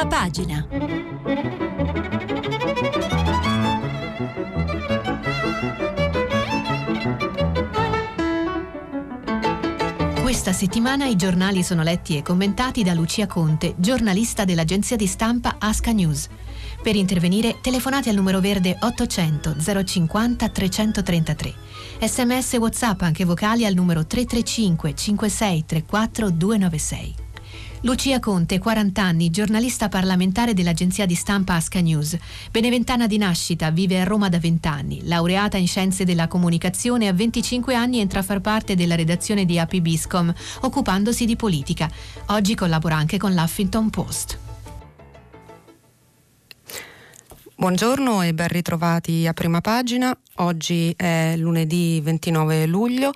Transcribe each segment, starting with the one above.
prima pagina. Questa settimana i giornali sono letti e commentati da Lucia Conte, giornalista dell'agenzia di stampa Asca News. Per intervenire telefonate al numero verde 800 050 333. Sms WhatsApp anche vocali al numero 335 56 34 296. Lucia Conte, 40 anni, giornalista parlamentare dell'agenzia di stampa Asca News. Beneventana di nascita, vive a Roma da 20 anni. Laureata in scienze della comunicazione, a 25 anni entra a far parte della redazione di AP Biscom, occupandosi di politica. Oggi collabora anche con l'Huffington Post. Buongiorno e ben ritrovati a prima pagina. Oggi è lunedì 29 luglio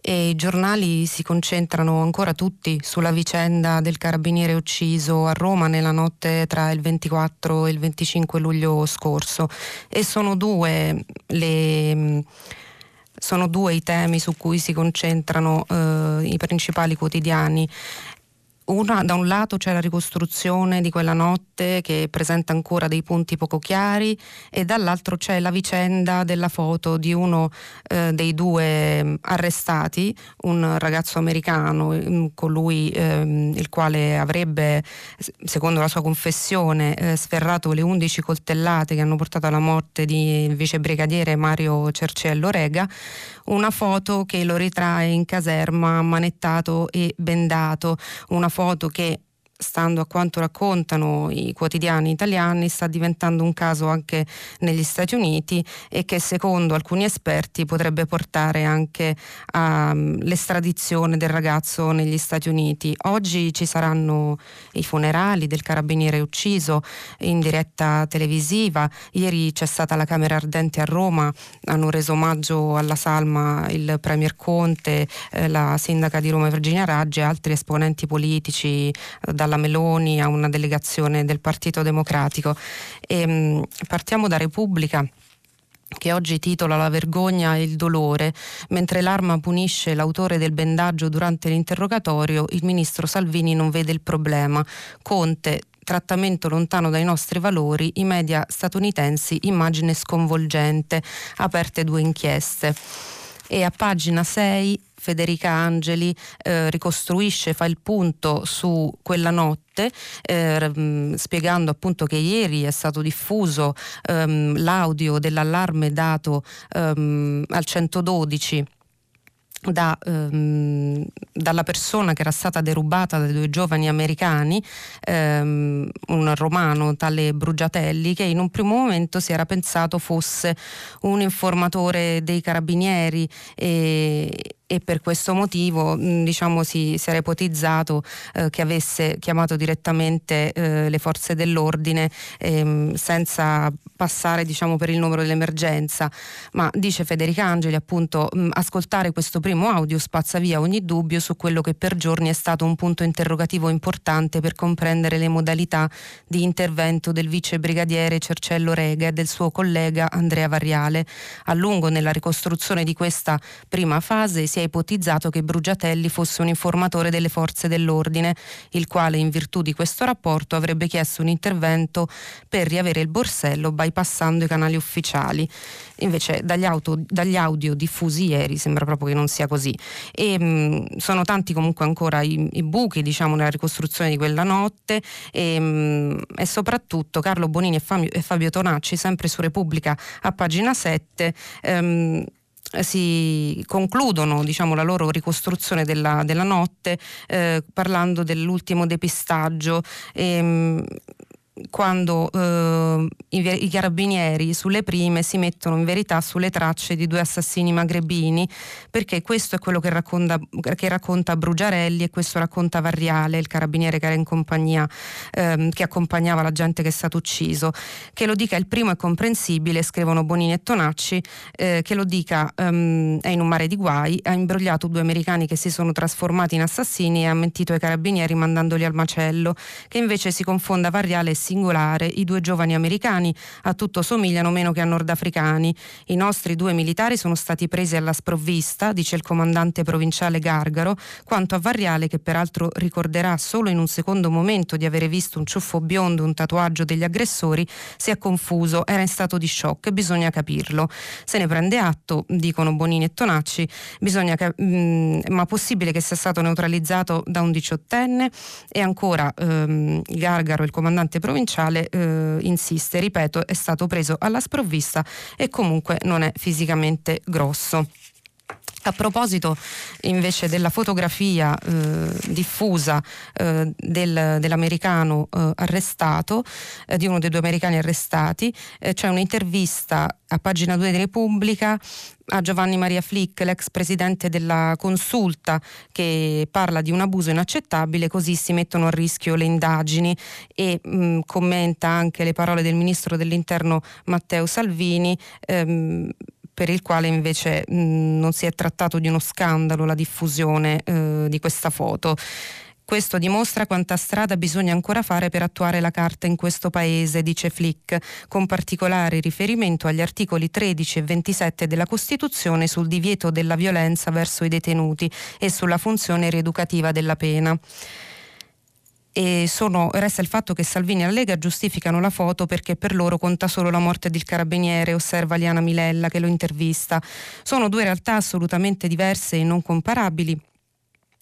e i giornali si concentrano ancora tutti sulla vicenda del carabiniere ucciso a Roma nella notte tra il 24 e il 25 luglio scorso e sono due le sono due i temi su cui si concentrano eh, i principali quotidiani una, da un lato c'è la ricostruzione di quella notte che presenta ancora dei punti poco chiari e dall'altro c'è la vicenda della foto di uno eh, dei due mm, arrestati, un ragazzo americano, mm, colui eh, il quale avrebbe, secondo la sua confessione, eh, sferrato le 11 coltellate che hanno portato alla morte del vicebrigadiere Mario Cerciello Rega, una foto che lo ritrae in caserma manettato e bendato, una foto che stando a quanto raccontano i quotidiani italiani, sta diventando un caso anche negli Stati Uniti e che secondo alcuni esperti potrebbe portare anche all'estradizione del ragazzo negli Stati Uniti. Oggi ci saranno i funerali del carabiniere ucciso in diretta televisiva. Ieri c'è stata la Camera Ardente a Roma, hanno reso omaggio alla salma il Premier Conte, eh, la sindaca di Roma Virginia Raggi e altri esponenti politici eh, dalla Meloni a una delegazione del Partito Democratico. E, ehm, mh, partiamo da Repubblica che oggi titola La vergogna e il dolore, mentre l'arma punisce l'autore del bendaggio durante l'interrogatorio, il ministro Salvini non vede il problema. Conte, trattamento lontano dai nostri valori, i media statunitensi immagine sconvolgente, aperte due inchieste. E a pagina 6 Federica Angeli eh, ricostruisce, fa il punto su quella notte, eh, spiegando appunto che ieri è stato diffuso ehm, l'audio dell'allarme dato ehm, al 112 da, ehm, dalla persona che era stata derubata dai due giovani americani, ehm, un romano tale Brugiatelli, che in un primo momento si era pensato fosse un informatore dei carabinieri e, e per questo motivo diciamo, si, si, era ipotizzato eh, che avesse chiamato direttamente eh, le forze dell'ordine ehm, senza passare diciamo, per il numero dell'emergenza, ma dice Federica Angeli appunto mh, ascoltare questo primo audio spazza via ogni dubbio su quello che per giorni è stato un punto interrogativo importante per comprendere le modalità di intervento del vice brigadiere Cercello Rega e del suo collega Andrea Variale. A lungo nella ricostruzione di questa prima fase si si è ipotizzato che Brugiatelli fosse un informatore delle forze dell'ordine, il quale in virtù di questo rapporto avrebbe chiesto un intervento per riavere il borsello bypassando i canali ufficiali. Invece dagli, auto, dagli audio diffusi ieri sembra proprio che non sia così. E, mh, sono tanti comunque ancora i, i buchi diciamo, nella ricostruzione di quella notte e, mh, e soprattutto Carlo Bonini e Fabio, e Fabio, Tonacci, sempre su Repubblica a pagina 7, ehm, si concludono diciamo, la loro ricostruzione della, della notte eh, parlando dell'ultimo depistaggio. E, ehm, quando eh, i, i, carabinieri sulle prime si mettono in verità sulle tracce di due assassini magrebini, perché questo è quello che racconta, che racconta Brugiarelli e questo racconta Varriale, il carabiniere che era in compagnia, ehm, che accompagnava la gente che è stato ucciso. Che lo dica il primo è comprensibile, scrivono Bonini e Tonacci, eh, che lo dica ehm, è in un mare di guai, ha imbrogliato due americani che si sono trasformati in assassini e ha mentito ai carabinieri mandandoli al macello, che invece si confonda Varriale e si singolare. I due giovani americani a tutto somigliano meno che a nordafricani. I nostri due militari sono stati presi alla sprovvista, dice il comandante provinciale Gargaro, quanto a Varriale che peraltro ricorderà solo in un secondo momento di avere visto un ciuffo biondo, un tatuaggio degli aggressori, si è confuso, era in stato di shock, bisogna capirlo. Se ne prende atto, dicono Bonini e Tonacci, bisogna cap- mh, mm, ma possibile che sia stato neutralizzato da un diciottenne? E ancora ehm, Gargaro, il comandante provinciale, eh, insiste, ripeto, è stato preso alla sprovvista e comunque non è fisicamente grosso. A proposito invece della fotografia eh, diffusa eh, del, dell'americano eh, arrestato, eh, di uno dei due americani arrestati, eh, c'è un'intervista a pagina 2 di Repubblica a Giovanni Maria Flick, l'ex presidente della consulta, che parla di un abuso inaccettabile, così si mettono a rischio le indagini e mh, commenta anche le parole del ministro dell'interno Matteo Salvini. Ehm, per il quale invece non si è trattato di uno scandalo la diffusione eh, di questa foto. Questo dimostra quanta strada bisogna ancora fare per attuare la carta in questo paese, dice Flick, con particolare riferimento agli articoli 13 e 27 della Costituzione sul divieto della violenza verso i detenuti e sulla funzione rieducativa della pena e sono, resta il fatto che Salvini e la Lega giustificano la foto perché per loro conta solo la morte del carabiniere, osserva Liana Milella che lo intervista. Sono due realtà assolutamente diverse e non comparabili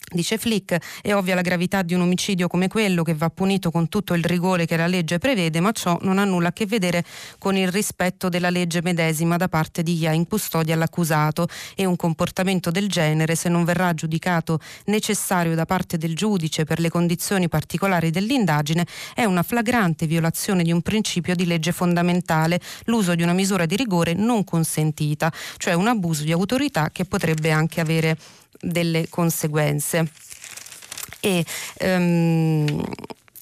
Dice Flick, è ovvia la gravità di un omicidio come quello che va punito con tutto il rigore che la legge prevede, ma ciò non ha nulla a che vedere con il rispetto della legge medesima da parte di chi ha in custodia l'accusato. E un comportamento del genere, se non verrà giudicato necessario da parte del giudice per le condizioni particolari dell'indagine, è una flagrante violazione di un principio di legge fondamentale, l'uso di una misura di rigore non consentita, cioè un abuso di autorità che potrebbe anche avere delle conseguenze. E, um,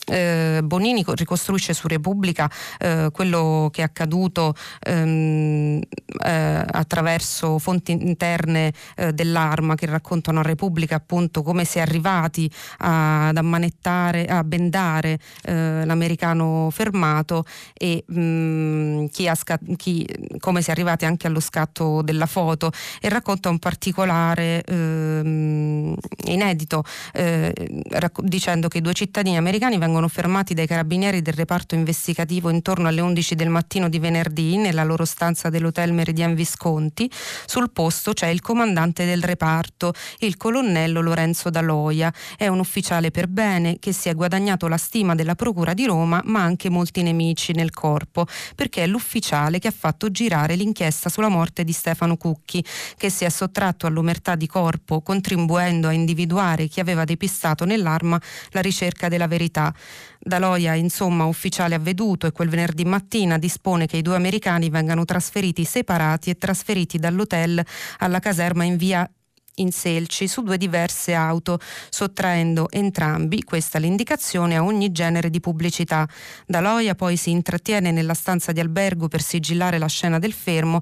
eh, Bonini ricostruisce su Repubblica eh, quello che è accaduto ehm, eh, attraverso fonti interne eh, dell'arma che raccontano a Repubblica appunto come si è arrivati a, ad ammanettare, a bendare eh, l'americano fermato e mh, mm, chi scat- chi, come si è arrivati anche allo scatto della foto. E racconta un particolare ehm, inedito eh, racc- dicendo che i due cittadini americani vengono vengono fermati dai carabinieri del reparto investigativo intorno alle 11 del mattino di venerdì nella loro stanza dell'hotel Meridian Visconti. Sul posto c'è il comandante del reparto, il colonnello Lorenzo Daloia. È un ufficiale per bene che si è guadagnato la stima della Procura di Roma, ma anche molti nemici nel corpo, perché è l'ufficiale che ha fatto girare l'inchiesta sulla morte di Stefano Cucchi, che si è sottratto all'umertà di corpo, contribuendo a individuare chi aveva depistato nell'arma la ricerca della verità. Daloia, insomma, ufficiale avveduto e quel venerdì mattina dispone che i due americani vengano trasferiti separati e trasferiti dall'hotel alla caserma in via in Selci su due diverse auto, sottraendo entrambi, questa l'indicazione, a ogni genere di pubblicità. Daloia poi si intrattiene nella stanza di albergo per sigillare la scena del fermo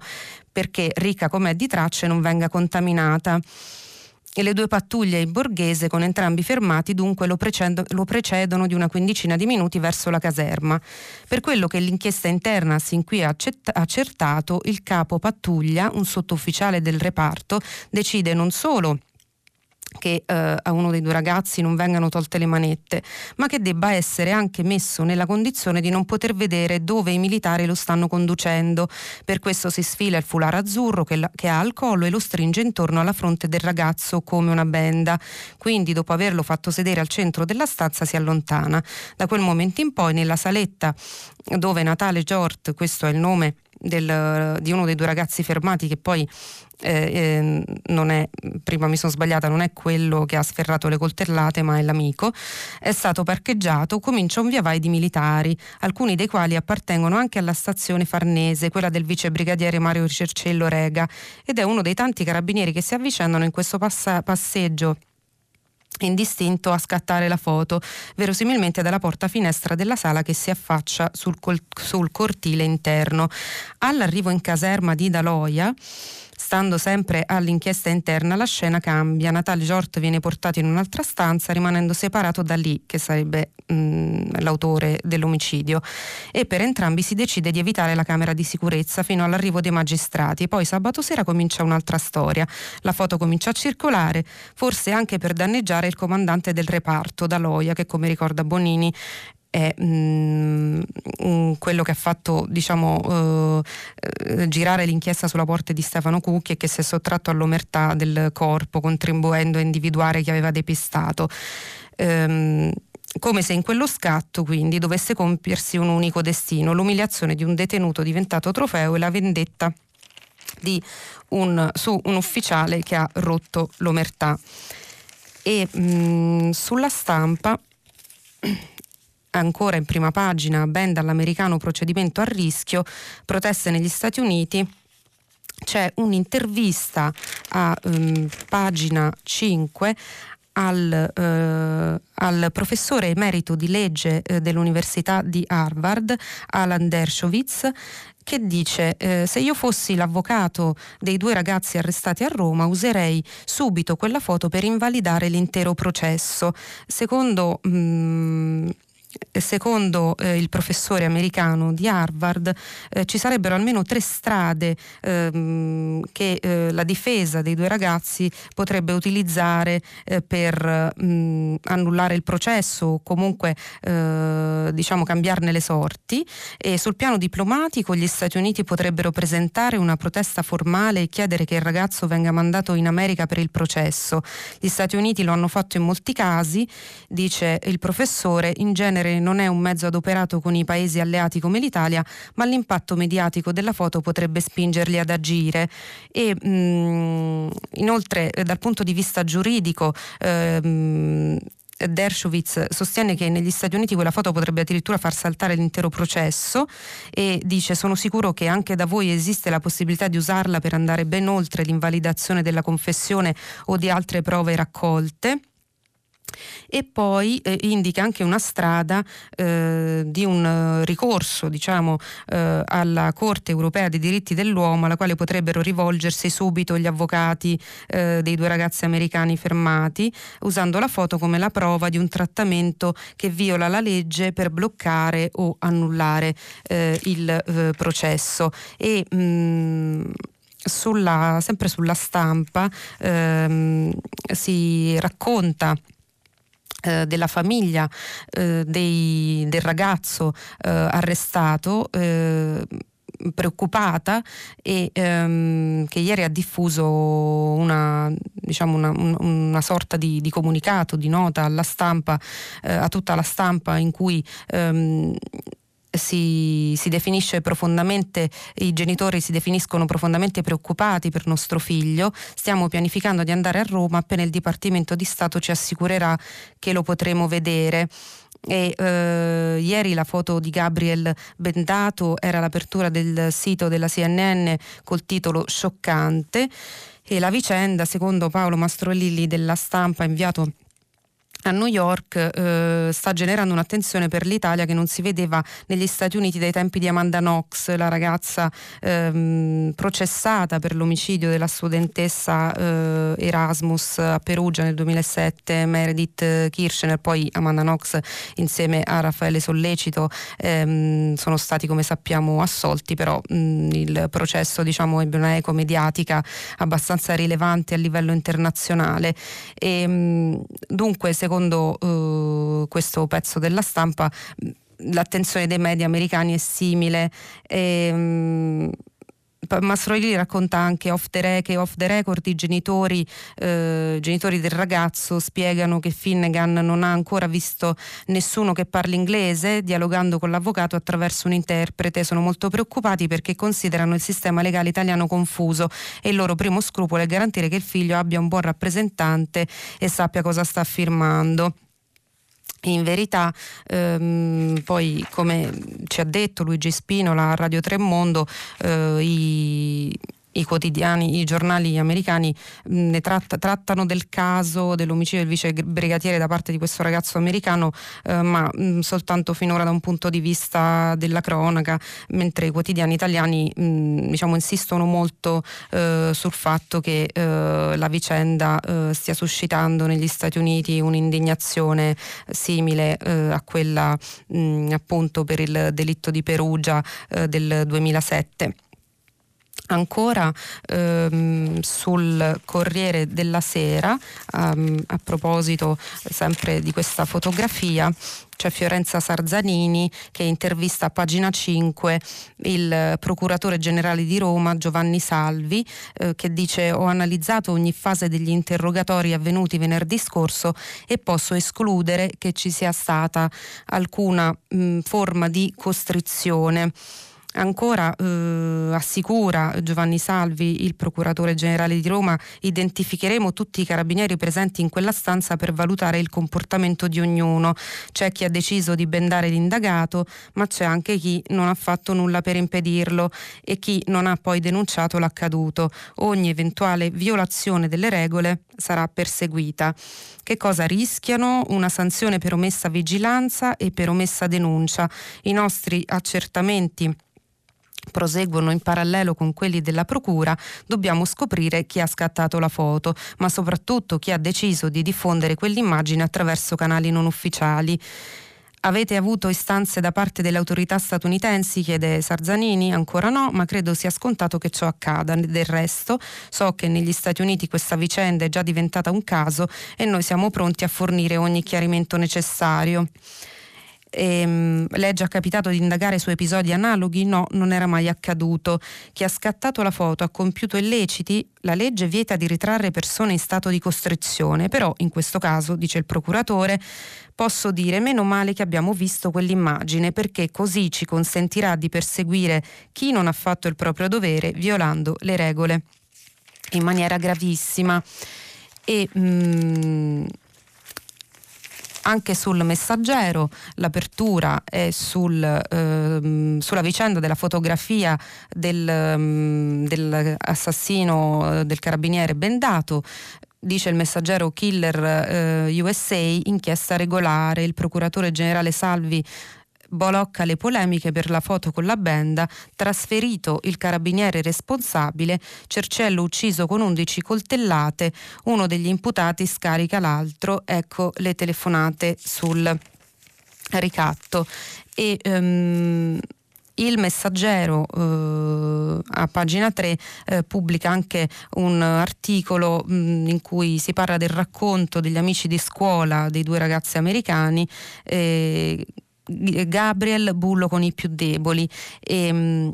perché, ricca com'è di tracce, non venga contaminata e le due pattuglie in borghese con entrambi fermati dunque lo, preced- lo, precedono di una quindicina di minuti verso la caserma. Per quello che l'inchiesta interna sin qui ha accertato, il capo pattuglia, un sottufficiale del reparto, decide non solo che eh, a uno dei due ragazzi non vengano tolte le manette, ma che debba essere anche messo nella condizione di non poter vedere dove i militari lo stanno conducendo. Per questo si sfila il fularo azzurro che, la, che ha al collo e lo stringe intorno alla fronte del ragazzo come una benda. Quindi, dopo averlo fatto sedere al centro della stanza, si allontana. Da quel momento in poi, nella saletta dove Natale Giort, questo è il nome del, di uno dei due ragazzi fermati che poi eh, eh, non è, prima mi sono sbagliata, non è quello che ha sferrato le coltellate, ma è l'amico, è stato parcheggiato, comincia un via vai di militari, alcuni dei quali appartengono anche alla stazione Farnese, quella del vice brigadiere Mario Cercello Rega, ed è uno dei tanti carabinieri che si avvicendano in questo passa- passeggio indistinto a scattare la foto, verosimilmente dalla porta finestra della sala che si affaccia sul, col- sul cortile interno. All'arrivo in caserma di Daloia, Stando sempre all'inchiesta interna, la scena cambia. Natale Jort viene portato in un'altra stanza, rimanendo separato da Lee, che sarebbe mh, mm, l'autore dell'omicidio. E per entrambi si decide di evitare la camera di sicurezza fino all'arrivo dei magistrati. Poi sabato sera comincia un'altra storia. La foto comincia a circolare, forse anche per danneggiare il comandante del reparto, Daloia, che come ricorda Bonini è mh, mm, quello che ha fatto diciamo, eh, girare l'inchiesta sulla morte di Stefano Cucchi e che si è sottratto all'omertà del corpo contribuendo a individuare chi aveva depistato. Ehm, come se in quello scatto quindi dovesse compiersi un unico destino, l'umiliazione di un detenuto diventato trofeo e la vendetta un, su un ufficiale che ha rotto l'omertà. E mh, mm, sulla stampa ancora in prima pagina, ben dall'americano procedimento a rischio, proteste negli Stati Uniti. C'è un'intervista a um, pagina 5 al, eh, al, professore emerito di legge eh, dell'Università di Harvard, Alan Dershowitz, che dice eh, se io fossi l'avvocato dei due ragazzi arrestati a Roma userei subito quella foto per invalidare l'intero processo. Secondo mh, mm, secondo eh, il professore americano di Harvard eh, ci sarebbero almeno tre strade ehm, che eh, la difesa dei due ragazzi potrebbe utilizzare eh, per mh, mm, annullare il processo o comunque eh, diciamo cambiarne le sorti e sul piano diplomatico gli Stati Uniti potrebbero presentare una protesta formale e chiedere che il ragazzo venga mandato in America per il processo. Gli Stati Uniti lo hanno fatto in molti casi, dice il professore, in genere genere non è un mezzo adoperato con i paesi alleati come l'Italia, ma l'impatto mediatico della foto potrebbe spingerli ad agire. E mh, mm, inoltre eh, dal punto di vista giuridico ehm, Dershowitz sostiene che negli Stati Uniti quella foto potrebbe addirittura far saltare l'intero processo e dice sono sicuro che anche da voi esiste la possibilità di usarla per andare ben oltre l'invalidazione della confessione o di altre prove raccolte e poi eh, indica anche una strada eh, di un eh, ricorso diciamo, eh, alla Corte europea dei diritti dell'uomo alla quale potrebbero rivolgersi subito gli avvocati eh, dei due ragazzi americani fermati usando la foto come la prova di un trattamento che viola la legge per bloccare o annullare eh, il processo. E, mh, mm, sulla, sempre sulla stampa ehm, si racconta della famiglia eh, dei, del ragazzo eh, arrestato eh, preoccupata e ehm, che ieri ha diffuso una, diciamo una, una sorta di, di, comunicato, di nota alla stampa, eh, a tutta la stampa in cui ehm, si, si, definisce profondamente, i genitori si definiscono profondamente preoccupati per nostro figlio, stiamo pianificando di andare a Roma appena il Dipartimento di Stato ci assicurerà che lo potremo vedere. E, eh, ieri la foto di Gabriel Bendato era l'apertura del sito della CNN col titolo Scioccante e la vicenda, secondo Paolo Mastrolilli della stampa inviato a New York eh, sta generando un'attenzione per l'Italia che non si vedeva negli Stati Uniti dai tempi di Amanda Knox, la ragazza ehm, processata per l'omicidio della studentessa eh, Erasmus a Perugia nel 2007, Meredith Kirchner, poi Amanda Knox insieme a Raffaele Sollecito ehm, sono stati come sappiamo assolti, però mh, il processo diciamo, ebbe una eco mediatica abbastanza rilevante a livello internazionale. E, mh, dunque, secondo secondo uh, questo pezzo della stampa l'attenzione dei media americani è simile. E, um, Mastroili racconta anche off the, re- che off the record i genitori, eh, genitori, del ragazzo spiegano che Finnegan non ha ancora visto nessuno che parli inglese, dialogando con l'avvocato attraverso un interprete. Sono molto preoccupati perché considerano il sistema legale italiano confuso e il loro primo scrupolo è garantire che il figlio abbia un buon rappresentante e sappia cosa sta firmando. In verità, ehm, poi come ci ha detto Luigi Spinola a Radio Tremondo, eh, i i quotidiani, i giornali americani ne tratta, trattano del caso dell'omicidio del vice brigatiere da parte di questo ragazzo americano, eh, ma mh, soltanto finora da un punto di vista della cronaca, mentre i quotidiani italiani mh, diciamo, insistono molto eh, sul fatto che eh, la vicenda eh, stia suscitando negli Stati Uniti un'indignazione simile eh, a quella mh, appunto per il delitto di Perugia eh, del 2007. Ancora ehm, sul Corriere della Sera, um, a proposito sempre di questa fotografia, c'è Fiorenza Sarzanini che intervista a pagina 5 il procuratore generale di Roma Giovanni Salvi eh, che dice ho analizzato ogni fase degli interrogatori avvenuti venerdì scorso e posso escludere che ci sia stata alcuna mh, forma di costrizione. Ancora eh, assicura Giovanni Salvi, il procuratore generale di Roma, identificheremo tutti i carabinieri presenti in quella stanza per valutare il comportamento di ognuno. C'è chi ha deciso di bendare l'indagato, ma c'è anche chi non ha fatto nulla per impedirlo e chi non ha poi denunciato l'accaduto. Ogni eventuale violazione delle regole sarà perseguita. Che cosa rischiano? Una sanzione per omessa vigilanza e per omessa denuncia. I nostri accertamenti proseguono in parallelo con quelli della Procura, dobbiamo scoprire chi ha scattato la foto, ma soprattutto chi ha deciso di diffondere quell'immagine attraverso canali non ufficiali. Avete avuto istanze da parte delle autorità statunitensi? chiede Sarzanini. Ancora no, ma credo sia scontato che ciò accada. Del resto, so che negli Stati Uniti questa vicenda è già diventata un caso e noi siamo pronti a fornire ogni chiarimento necessario. Ehm, le è già capitato di indagare su episodi analoghi? No, non era mai accaduto. Chi ha scattato la foto ha compiuto illeciti? La legge vieta di ritrarre persone in stato di costrizione, però in questo caso, dice il procuratore, posso dire meno male che abbiamo visto quell'immagine perché così ci consentirà di perseguire chi non ha fatto il proprio dovere violando le regole in maniera gravissima. E, mm, anche sul messaggero, l'apertura è sul, ehm, sulla vicenda della fotografia del, ehm, dell'assassino eh, del carabiniere Bendato. Dice il messaggero Killer eh, USA, inchiesta regolare, il procuratore generale Salvi blocca le polemiche per la foto con la benda, trasferito il carabiniere responsabile, Cercello ucciso con 11 coltellate, uno degli imputati scarica l'altro, ecco le telefonate sul ricatto. E, um, il messaggero eh, a pagina 3 eh, pubblica anche un articolo mh, mm, in cui si parla del racconto degli amici di scuola dei due ragazzi americani eh, Gabriel Bullo con i più deboli. E, ehm,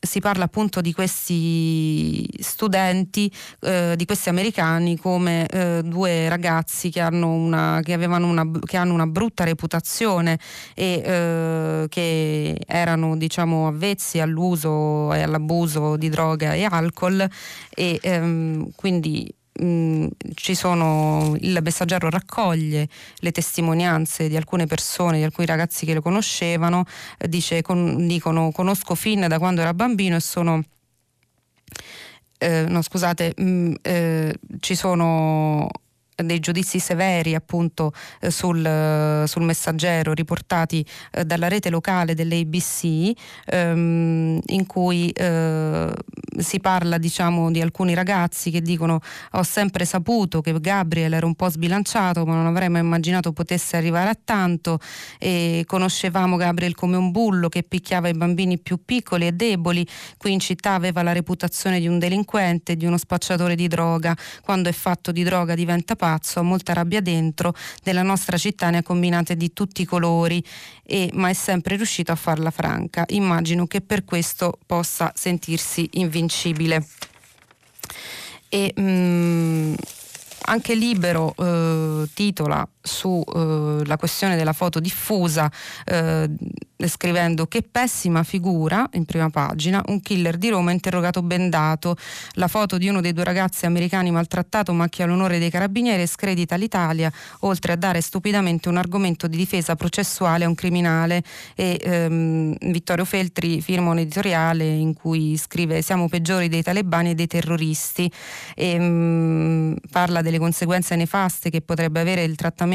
si parla appunto di questi studenti, eh, di questi americani come eh, due ragazzi che hanno, una, che, una, che hanno una, brutta reputazione e eh, che erano diciamo avvezzi all'uso e all'abuso di droga e alcol e ehm, quindi Mm, ci sono, il messaggero raccoglie le testimonianze di alcune persone, di alcuni ragazzi che lo conoscevano, eh, dice, con, dicono conosco Finn da quando era bambino e sono... Eh, no scusate, mh, mm, eh, ci sono dei giudizi severi appunto eh, sul, eh, sul, messaggero riportati eh, dalla rete locale dell'ABC ehm, in cui eh, si parla diciamo di alcuni ragazzi che dicono ho sempre saputo che Gabriel era un po' sbilanciato ma non avrei mai immaginato potesse arrivare a tanto e conoscevamo Gabriel come un bullo che picchiava i bambini più piccoli e deboli qui in città aveva la reputazione di un delinquente di uno spacciatore di droga quando è fatto di droga diventa pazzo pazzo, ha molta rabbia dentro, nella nostra città ne ha combinate di tutti i colori, e, ma è sempre riuscito a farla franca. Immagino che per questo possa sentirsi invincibile. E, mm, anche Libero eh, titola sulla eh, questione della foto diffusa eh, scrivendo che pessima figura in prima pagina, un killer di Roma interrogato bendato, la foto di uno dei due ragazzi americani maltrattato macchia l'onore dei carabinieri scredita l'Italia, oltre a dare stupidamente un argomento di difesa processuale a un criminale e ehm, Vittorio Feltri firma un editoriale in cui scrive siamo peggiori dei talebani e dei terroristi e ehm, parla delle conseguenze nefaste che potrebbe avere il trattamento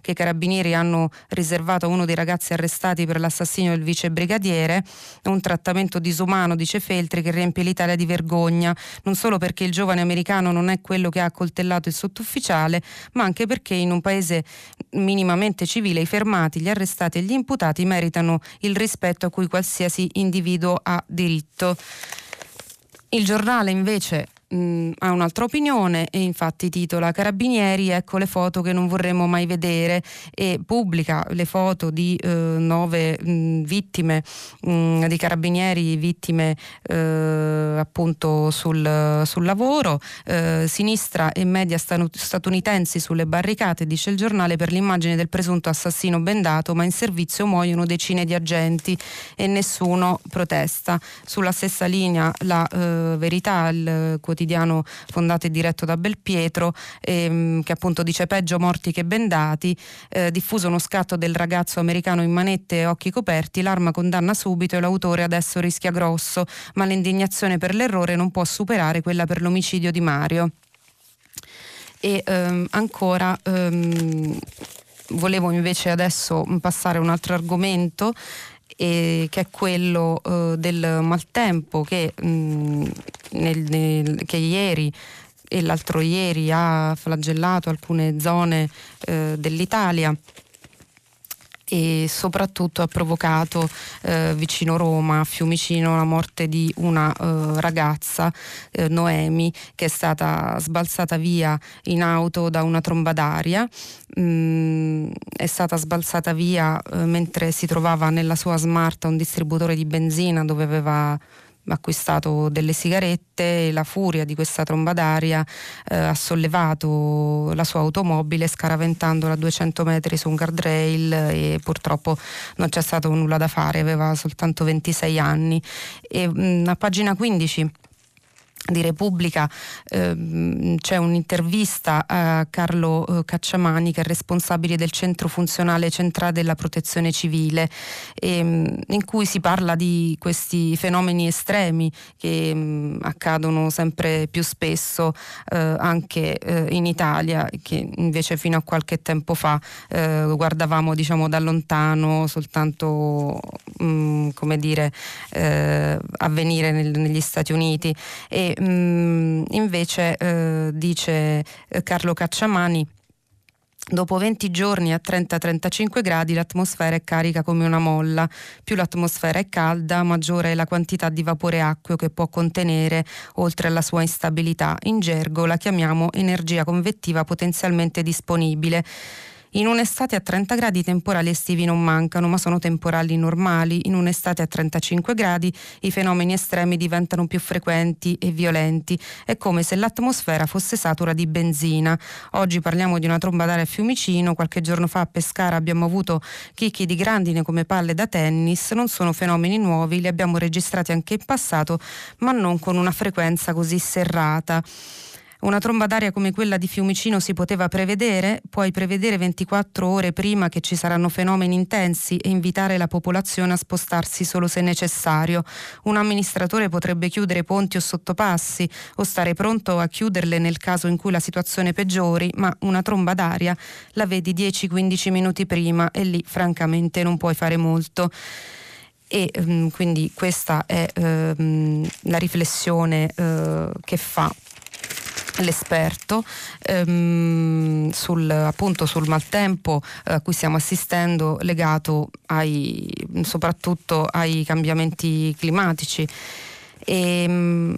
che i carabinieri hanno riservato a uno dei ragazzi arrestati per l'assassinio del vice brigadiere, un trattamento disumano, dice Feltri, che riempie l'Italia di vergogna, non solo perché il giovane americano non è quello che ha accoltellato il sottufficiale, ma anche perché in un paese minimamente civile i fermati, gli arrestati e gli imputati meritano il rispetto a cui qualsiasi individuo ha diritto. Il giornale invece mh, mm, ha un'altra opinione e infatti titola Carabinieri, ecco le foto che non vorremmo mai vedere e pubblica le foto di eh, nove mh, mm, vittime mh, mm, di carabinieri, vittime eh, appunto sul, sul lavoro, eh, sinistra e media statunitensi sulle barricate, dice il giornale, per l'immagine del presunto assassino bendato, ma in servizio muoiono decine di agenti e nessuno protesta. Sulla stessa linea la eh, verità, il quotidiano quotidiano fondato e diretto da Belpietro, ehm, che appunto dice peggio morti che bendati, eh, diffuso uno scatto del ragazzo americano in manette e occhi coperti, l'arma condanna subito e l'autore adesso rischia grosso, ma l'indignazione per l'errore non può superare quella per l'omicidio di Mario. E ehm, ancora ehm, volevo invece adesso passare a un altro argomento e che è quello eh, del maltempo che, mh, mm, nel, nel, che ieri e l'altro ieri ha flagellato alcune zone eh, dell'Italia e soprattutto ha provocato eh, vicino Roma, a Fiumicino, la morte di una eh, ragazza, eh, Noemi, che è stata sbalzata via in auto da una tromba d'aria. Mm, è stata sbalzata via eh, mentre si trovava nella sua smart un distributore di benzina dove aveva acquistato delle sigarette e la furia di questa tromba d'aria eh, ha sollevato la sua automobile scaraventandola a 200 metri su un guardrail e purtroppo non c'è stato nulla da fare, aveva soltanto 26 anni. E, mh, a pagina 15 di Repubblica ehm, c'è un'intervista a Carlo eh, Cacciamani che è responsabile del centro funzionale centrale della protezione civile ehm, in cui si parla di questi fenomeni estremi che ehm, accadono sempre più spesso eh, anche eh, in Italia che invece fino a qualche tempo fa eh, guardavamo diciamo da lontano soltanto mh, mm, come dire eh, avvenire nel, negli Stati Uniti. E mh, mm, invece eh, dice eh, Carlo Cacciamani Dopo 20 giorni a 30-35 gradi l'atmosfera è carica come una molla. Più l'atmosfera è calda, maggiore è la quantità di vapore acqueo che può contenere, oltre alla sua instabilità. In gergo la chiamiamo energia convettiva potenzialmente disponibile. In un'estate a 30 gradi i temporali estivi non mancano, ma sono temporali normali. In un'estate a 35 gradi i fenomeni estremi diventano più frequenti e violenti. È come se l'atmosfera fosse satura di benzina. Oggi parliamo di una tromba d'aria a Fiumicino, qualche giorno fa a Pescara abbiamo avuto chicchi di grandine come palle da tennis. Non sono fenomeni nuovi, li abbiamo registrati anche in passato, ma non con una frequenza così serrata. Una tromba d'aria come quella di Fiumicino si poteva prevedere? Puoi prevedere 24 ore prima che ci saranno fenomeni intensi e invitare la popolazione a spostarsi solo se necessario. Un amministratore potrebbe chiudere ponti o sottopassi o stare pronto a chiuderle nel caso in cui la situazione peggiori, ma una tromba d'aria la vedi 10-15 minuti prima e lì francamente non puoi fare molto e um, quindi questa è um, la riflessione uh, che fa l'esperto ehm, sul, appunto sul maltempo eh, a cui stiamo assistendo legato ai, soprattutto ai cambiamenti climatici. E, ehm,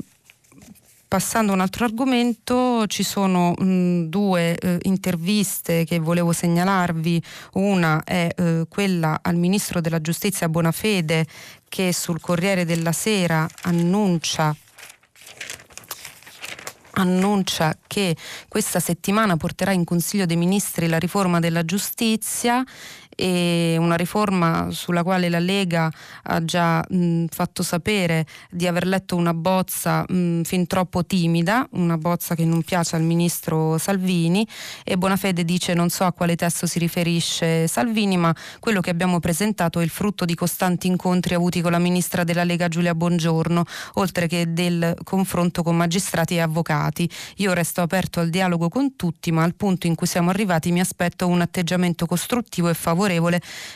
passando a un altro argomento, ci sono mh, due eh, interviste che volevo segnalarvi. Una è eh, quella al ministro della giustizia Bonafede che sul Corriere della Sera annuncia annuncia che questa settimana porterà in Consiglio dei Ministri la riforma della giustizia e una riforma sulla quale la Lega ha già mh, fatto sapere di aver letto una bozza mh, fin troppo timida, una bozza che non piace al ministro Salvini e Bonafede dice non so a quale testo si riferisce Salvini ma quello che abbiamo presentato è il frutto di costanti incontri avuti con la ministra della Lega Giulia Bongiorno oltre che del confronto con magistrati e avvocati. Io resto aperto al dialogo con tutti ma al punto in cui siamo arrivati mi aspetto un atteggiamento costruttivo e favorevole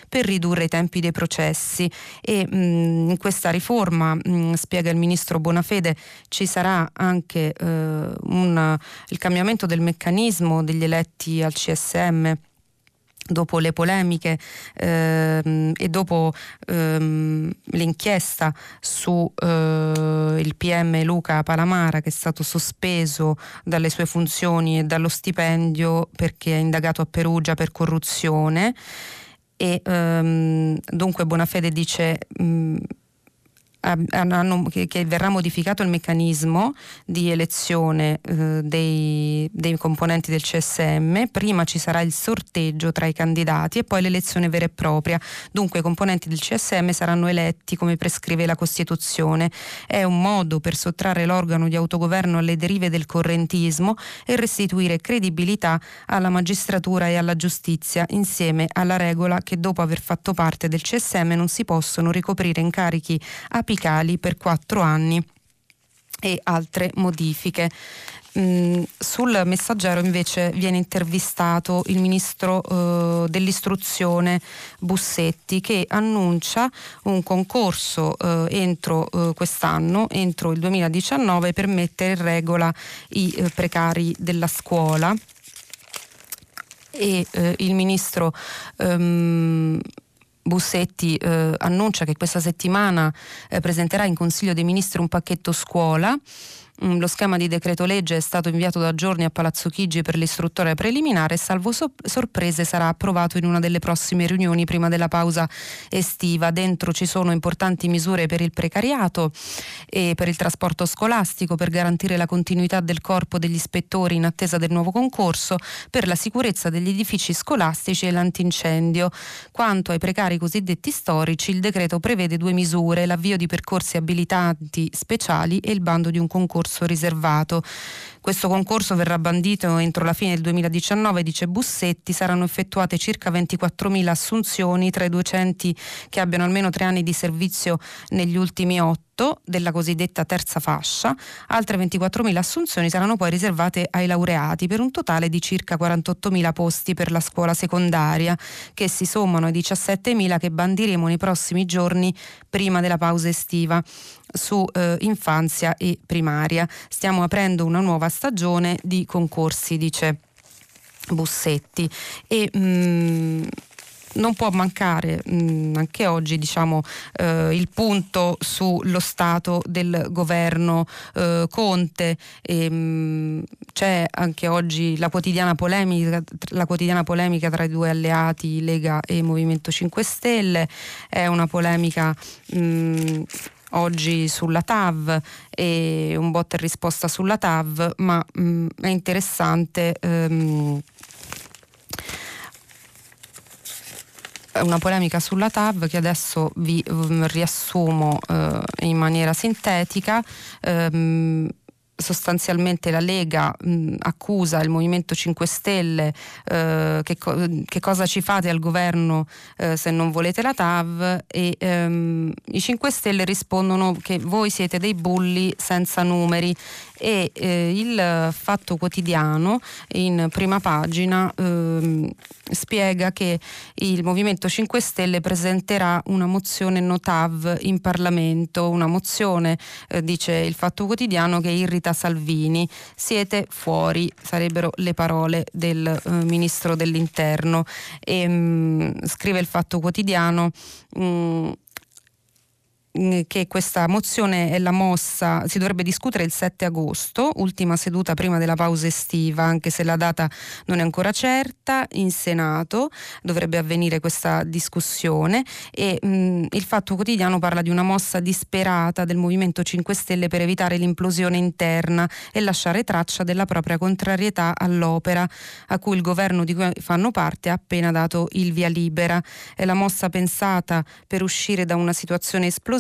per ridurre i tempi dei processi. E mh, in questa riforma, mh, spiega il ministro Bonafede, ci sarà anche eh, un, il cambiamento del meccanismo degli eletti al CSM dopo le polemiche ehm, e dopo ehm, l'inchiesta su eh, il PM Luca Palamara che è stato sospeso dalle sue funzioni e dallo stipendio perché è indagato a Perugia per corruzione e ehm, dunque Bonafede dice mh, hanno, che, che, verrà modificato il meccanismo di elezione eh, dei, dei, componenti del CSM, prima ci sarà il sorteggio tra i candidati e poi l'elezione vera e propria, dunque i componenti del CSM saranno eletti come prescrive la Costituzione. È un modo per sottrarre l'organo di autogoverno alle derive del correntismo e restituire credibilità alla magistratura e alla giustizia, insieme alla regola che dopo aver fatto parte del CSM non si possono ricoprire incarichi apicali apicali per quattro anni e altre modifiche. Mm, sul messaggero invece viene intervistato il ministro eh, dell'istruzione Bussetti che annuncia un concorso eh, entro eh, quest'anno, entro il 2019 per mettere in regola i eh, precari della scuola e eh, il ministro ehm, Bussetti eh, annuncia che questa settimana eh, presenterà in Consiglio dei Ministri un pacchetto scuola lo schema di decreto legge è stato inviato da giorni a Palazzo Chigi per l'istruttoria preliminare e salvo so- sorprese sarà approvato in una delle prossime riunioni prima della pausa estiva. Dentro ci sono importanti misure per il precariato e per il trasporto scolastico, per garantire la continuità del corpo degli ispettori in attesa del nuovo concorso, per la sicurezza degli edifici scolastici e l'antincendio. Quanto ai precari cosiddetti storici, il decreto prevede due misure, l'avvio di percorsi abilitanti speciali e il bando di un concorso concorso riservato. Questo concorso verrà bandito entro la fine del 2019, dice Bussetti, saranno effettuate circa 24.000 assunzioni tra i docenti che abbiano almeno tre anni di servizio negli ultimi otto della cosiddetta terza fascia, altre 24.000 assunzioni saranno poi riservate ai laureati per un totale di circa 48.000 posti per la scuola secondaria che si sommano ai 17.000 che bandiremo nei prossimi giorni prima della pausa estiva su eh, infanzia e primaria. Stiamo aprendo una nuova stagione di concorsi, dice Bussetti. E, mh, mm, non può mancare mh, mm, anche oggi diciamo, eh, il punto sullo stato del governo eh, Conte. E, mh, mm, c'è anche oggi la quotidiana, polemica, la quotidiana polemica tra i due alleati Lega e Movimento 5 Stelle. È una polemica mh, oggi sulla TAV e un bot e risposta sulla TAV, ma mh, è interessante. Ehm, una polemica sulla TAV che adesso vi riassumo eh, in maniera sintetica. Ehm, sostanzialmente la Lega mh, accusa il Movimento 5 Stelle eh, che, co- che, cosa ci fate al governo eh, se non volete la TAV e ehm, i 5 Stelle rispondono che voi siete dei bulli senza numeri e eh, il Fatto Quotidiano in prima pagina ehm, spiega che il Movimento 5 Stelle presenterà una mozione Notav in Parlamento, una mozione, eh, dice il Fatto Quotidiano, che irrita Salvini. Siete fuori, sarebbero le parole del eh, Ministro dell'Interno. E, mh, mm, scrive il Fatto Quotidiano. Mh, mm, che questa mozione è la mossa, si dovrebbe discutere il 7 agosto, ultima seduta prima della pausa estiva, anche se la data non è ancora certa, in Senato dovrebbe avvenire questa discussione e mh, mm, il Fatto Quotidiano parla di una mossa disperata del Movimento 5 Stelle per evitare l'implosione interna e lasciare traccia della propria contrarietà all'opera a cui il governo di cui fanno parte ha appena dato il via libera. È la mossa pensata per uscire da una situazione esplosiva,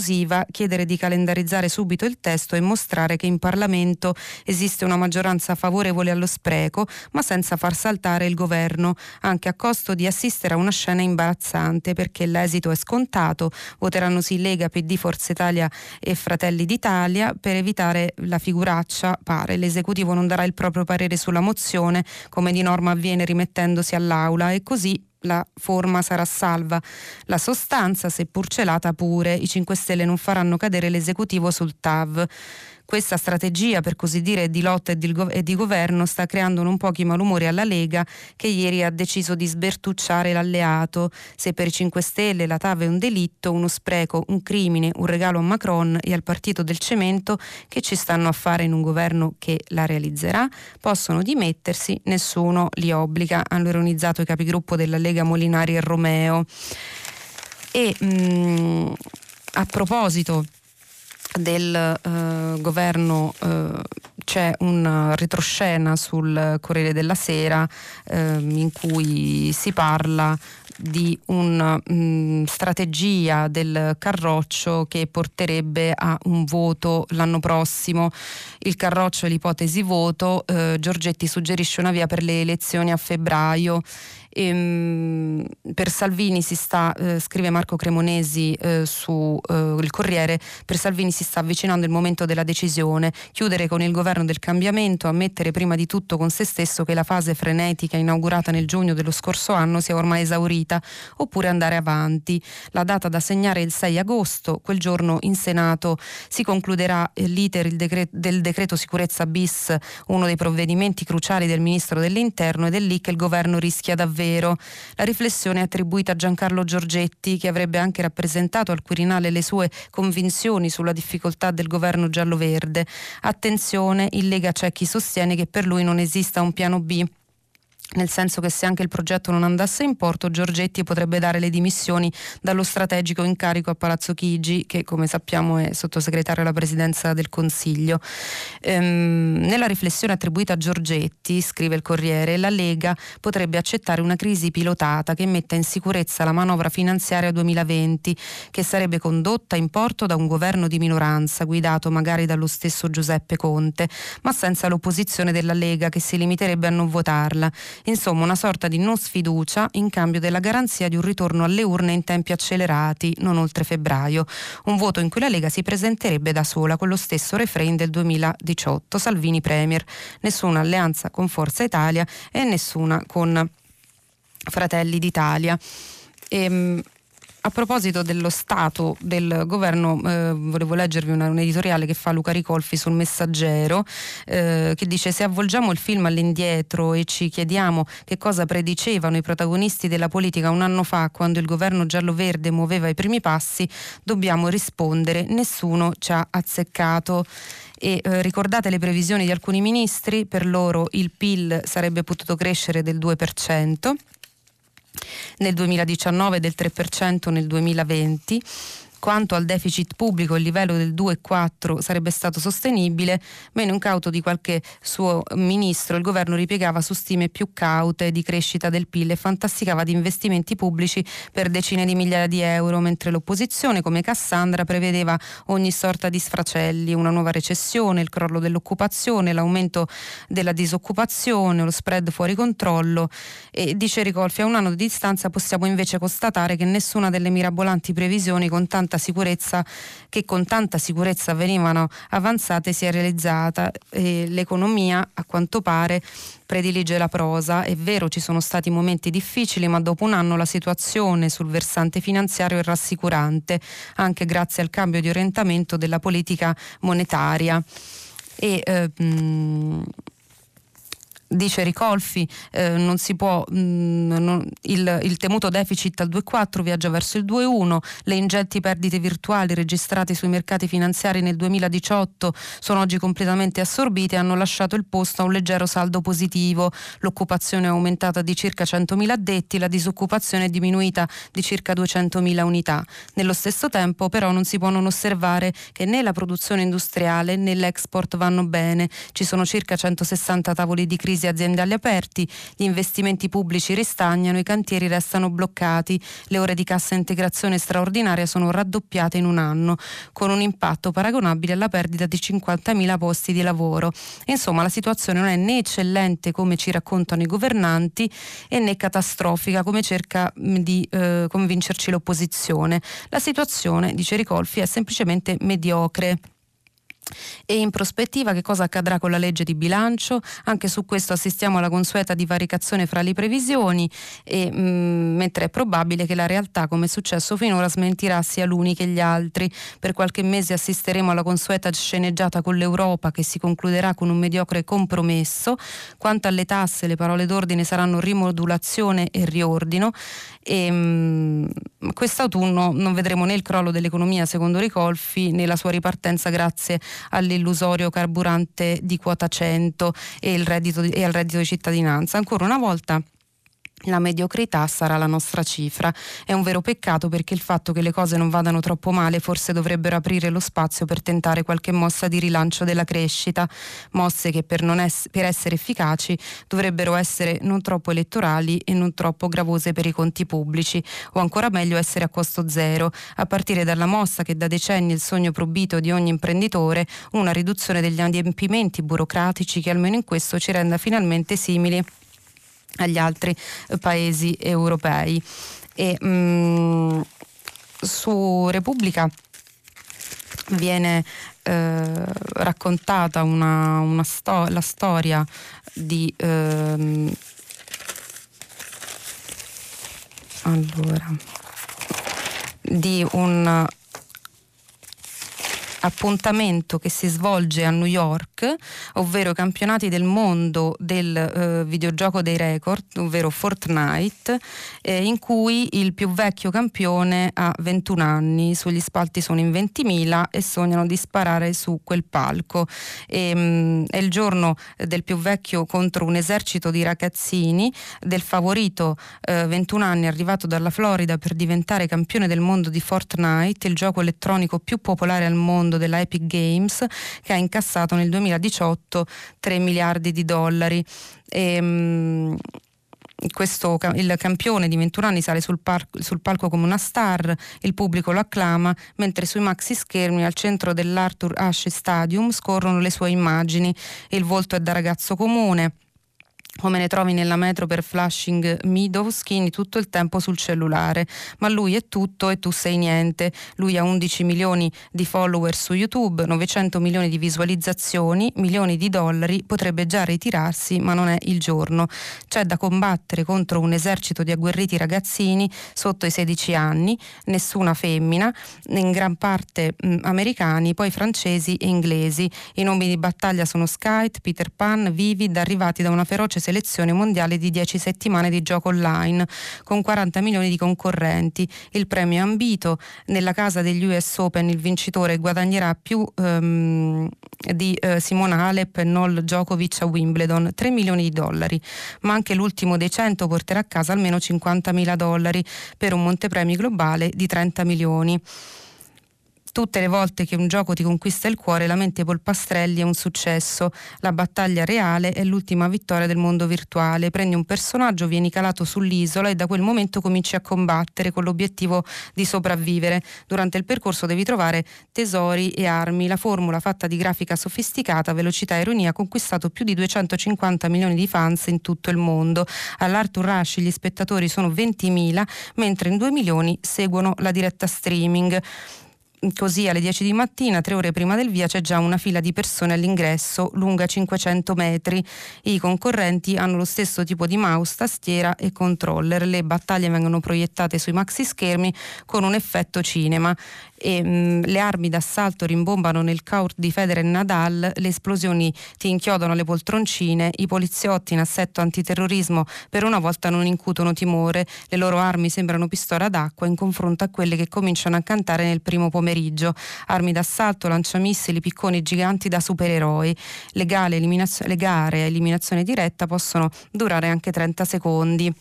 chiedere di calendarizzare subito il testo e mostrare che in Parlamento esiste una maggioranza favorevole allo spreco, ma senza far saltare il governo, anche a costo di assistere a una scena imbarazzante perché l'esito è scontato, voteranno sì Lega, PD, Forza Italia e Fratelli d'Italia. Per evitare la figuraccia, pare l'esecutivo non darà il proprio parere sulla mozione come di norma avviene rimettendosi all'aula. E così la forma sarà salva. La sostanza, seppur celata pure, i 5 Stelle non faranno cadere l'esecutivo sul TAV. Questa strategia, per così dire, di lotta e di, e di governo sta creando non pochi malumori alla Lega che ieri ha deciso di sbertucciare l'alleato. Se per i 5 Stelle la TAV è un delitto, uno spreco, un crimine, un regalo a Macron e al partito del cemento che ci stanno a fare in un governo che la realizzerà, possono dimettersi, nessuno li obbliga, hanno ironizzato i capigruppo della Lega Molinari e Romeo. E mh, mm, a proposito del eh, governo eh, c'è una retroscena sul Corriere della Sera eh, in cui si parla di una mm, strategia del Carroccio che porterebbe a un voto l'anno prossimo. Il Carroccio è l'ipotesi voto, eh, Giorgetti suggerisce una via per le elezioni a febbraio Ehm, per Salvini si sta, eh, scrive Marco Cremonesi eh, su eh, Il Corriere, per Salvini si sta avvicinando il momento della decisione, chiudere con il governo del cambiamento, ammettere prima di tutto con se stesso che la fase frenetica inaugurata nel giugno dello scorso anno sia ormai esaurita, oppure andare avanti. La data da segnare è il 6 agosto, quel giorno in Senato. Si concluderà l'iter il decreto, del decreto sicurezza bis, uno dei provvedimenti cruciali del Ministro dell'Interno ed è lì che il governo rischia davvero davvero. La riflessione è attribuita a Giancarlo Giorgetti, che avrebbe anche rappresentato al Quirinale le sue convinzioni sulla difficoltà del governo giallo-verde. Attenzione, in Lega c'è chi sostiene che per lui non esista un piano B nel senso che se anche il progetto non andasse in porto, Giorgetti potrebbe dare le dimissioni dallo strategico incarico a Palazzo Chigi, che come sappiamo è sottosegretario alla presidenza del Consiglio. Ehm, nella riflessione attribuita a Giorgetti, scrive il Corriere, la Lega potrebbe accettare una crisi pilotata che metta in sicurezza la manovra finanziaria 2020, che sarebbe condotta in porto da un governo di minoranza, guidato magari dallo stesso Giuseppe Conte, ma senza l'opposizione della Lega che si limiterebbe a non votarla. Insomma, una sorta di non sfiducia in cambio della garanzia di un ritorno alle urne in tempi accelerati, non oltre febbraio. Un voto in cui la Lega si presenterebbe da sola con lo stesso refrain del 2018, Salvini Premier. Nessuna alleanza con Forza Italia e nessuna con Fratelli d'Italia. E, ehm, a proposito dello stato del governo, eh, volevo leggervi una, un editoriale che fa Luca Ricolfi sul Messaggero, eh, che dice se avvolgiamo il film all'indietro e ci chiediamo che cosa predicevano i protagonisti della politica un anno fa quando il governo giallo-verde muoveva i primi passi, dobbiamo rispondere. Nessuno ci ha azzeccato. E eh, ricordate le previsioni di alcuni ministri, per loro il PIL sarebbe potuto crescere del 2% nel 2019 del 3% nel 2020 quanto al deficit pubblico il livello del 2,4 sarebbe stato sostenibile, meno incauto di qualche suo ministro, il governo ripiegava su stime più caute di crescita del PIL e fantasticava di investimenti pubblici per decine di migliaia di euro, mentre l'opposizione, come Cassandra, prevedeva ogni sorta di sfracelli, una nuova recessione, il crollo dell'occupazione, l'aumento della disoccupazione, lo spread fuori controllo. E dice Ricolfi a un anno di distanza possiamo invece constatare che nessuna delle mirabolanti previsioni con tanto tanta sicurezza che con tanta sicurezza venivano avanzate si è realizzata e l'economia a quanto pare predilige la prosa. È vero, ci sono stati momenti difficili, ma dopo un anno la situazione sul versante finanziario è rassicurante, anche grazie al cambio di orientamento della politica monetaria. E, eh, dice Ricolfi, eh, non si può, mh, mm, non, il, il, temuto deficit al 2,4 viaggia verso il 2,1, le ingenti perdite virtuali registrate sui mercati finanziari nel 2018 sono oggi completamente assorbite e hanno lasciato il posto a un leggero saldo positivo. L'occupazione è aumentata di circa 100.000 addetti, la disoccupazione è diminuita di circa 200.000 unità. Nello stesso tempo però non si può non osservare che né la produzione industriale né l'export vanno bene. Ci sono circa 160 tavoli di crisi crisi aziendali aperti, gli investimenti pubblici ristagnano, i cantieri restano bloccati, le ore di cassa integrazione straordinaria sono raddoppiate in un anno, con un impatto paragonabile alla perdita di 50.000 posti di lavoro. Insomma, la situazione non è né eccellente come ci raccontano i governanti e né catastrofica come cerca mm, di eh, convincerci l'opposizione. La situazione, dice Ricolfi, è semplicemente mediocre. E in prospettiva che cosa accadrà con la legge di bilancio? Anche su questo assistiamo alla consueta divaricazione fra le previsioni, e, mh, mm, mentre è probabile che la realtà, come è successo finora, smentirà sia l'uni che gli altri. Per qualche mese assisteremo alla consueta sceneggiata con l'Europa che si concluderà con un mediocre compromesso. Quanto alle tasse, le parole d'ordine saranno rimodulazione e riordino. E, mh, quest'autunno non vedremo né il crollo dell'economia secondo Ricolfi né la sua ripartenza grazie all'illusorio carburante di quota 100 e, reddito di, e al reddito di cittadinanza. Ancora una volta la mediocrità sarà la nostra cifra. È un vero peccato perché il fatto che le cose non vadano troppo male forse dovrebbero aprire lo spazio per tentare qualche mossa di rilancio della crescita, mosse che per, ess- per essere efficaci dovrebbero essere non troppo elettorali e non troppo gravose per i conti pubblici, o ancora meglio essere a costo zero, a partire dalla mossa che da decenni è il sogno probito di ogni imprenditore, una riduzione degli adempimenti burocratici che almeno in questo ci renda finalmente simili agli altri eh, paesi europei. E, mh, mm, su Repubblica viene eh, raccontata una, una sto- la storia di ehm, allora di un appuntamento che si svolge a New York, ovvero i campionati del mondo del eh, videogioco dei record, ovvero Fortnite, eh, in cui il più vecchio campione ha 21 anni, sugli spalti sono in 20.000 e sognano di sparare su quel palco. E, mh, mm, è il giorno del più vecchio contro un esercito di ragazzini, del favorito eh, 21 anni arrivato dalla Florida per diventare campione del mondo di Fortnite, il gioco elettronico più popolare al mondo della Epic Games che ha incassato nel 2018 3 miliardi di dollari. E, ehm, questo, il campione di 21 anni sale sul, par- sul, palco come una star, il pubblico lo acclama, mentre sui maxi schermi al centro dell'Arthur Ashe Stadium scorrono le sue immagini. Il volto è da ragazzo comune come ne trovi nella metro per Flushing Meadows, chini tutto il tempo sul cellulare, ma lui è tutto e tu sei niente. Lui ha 11 milioni di follower su YouTube, 900 milioni di visualizzazioni, milioni di dollari, potrebbe già ritirarsi, ma non è il giorno. C'è da combattere contro un esercito di agguerriti ragazzini sotto i 16 anni, nessuna femmina, in gran parte mh, americani, poi francesi e inglesi. I nomi di battaglia sono Skype, Peter Pan, Vivid, arrivati da una feroce selezione mondiale di 10 settimane di gioco online con 40 milioni di concorrenti. Il premio ambito. Nella casa degli US Open il vincitore guadagnerà più um, di uh, Simona Halep e Noel Djokovic a Wimbledon, 3 milioni di dollari, ma anche l'ultimo dei 100 porterà a casa almeno 50 mila dollari per un montepremi globale di 30 milioni tutte le volte che un gioco ti conquista il cuore, la mente polpastrelli è un successo. La battaglia reale è l'ultima vittoria del mondo virtuale. Prendi un personaggio, vieni calato sull'isola e da quel momento cominci a combattere con l'obiettivo di sopravvivere. Durante il percorso devi trovare tesori e armi. La formula fatta di grafica sofisticata, velocità e ironia ha conquistato più di 250 milioni di fans in tutto il mondo. All'Arthur Rush gli spettatori sono 20.000, mentre in 2 milioni seguono la diretta streaming Così alle 10 di mattina, tre ore prima del via, c'è già una fila di persone all'ingresso lunga 500 metri. I concorrenti hanno lo stesso tipo di mouse, tastiera e controller. Le battaglie vengono proiettate sui maxi schermi con un effetto cinema e mh, mm, le armi d'assalto rimbombano nel court di Federer e Nadal, le esplosioni ti inchiodano le poltroncine, i poliziotti in assetto antiterrorismo per una volta non incutono timore, le loro armi sembrano pistole d'acqua in confronto a quelle che cominciano a cantare nel primo pomeriggio, armi d'assalto, lanciamissili, picconi giganti da supereroi. Le gare, le gare a eliminazione diretta possono durare anche 30 secondi.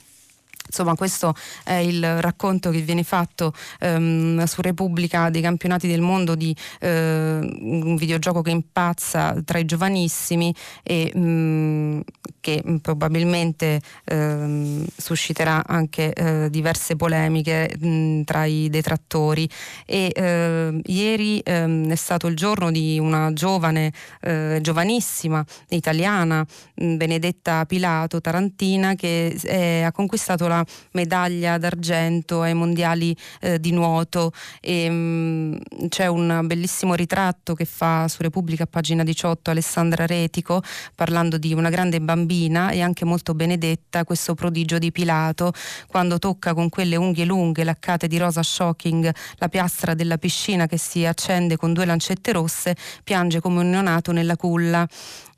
Insomma, questo è il racconto che viene fatto ehm, su Repubblica dei campionati del mondo di eh, un videogioco che impazza tra i giovanissimi e mh, mm, che probabilmente ehm, susciterà anche eh, diverse polemiche mh, mm, tra i detrattori. E eh, ieri ehm, è stato il giorno di una giovane, eh, giovanissima italiana, mh, Benedetta Pilato, tarantina, che è, ha conquistato la medaglia d'argento ai mondiali eh, di nuoto. E, mh, mm, c'è un bellissimo ritratto che fa su Repubblica pagina 18 Alessandra Retico parlando di una grande bambina e anche molto benedetta questo prodigio di Pilato quando tocca con quelle unghie lunghe laccate di rosa shocking la piastra della piscina che si accende con due lancette rosse piange come un neonato nella culla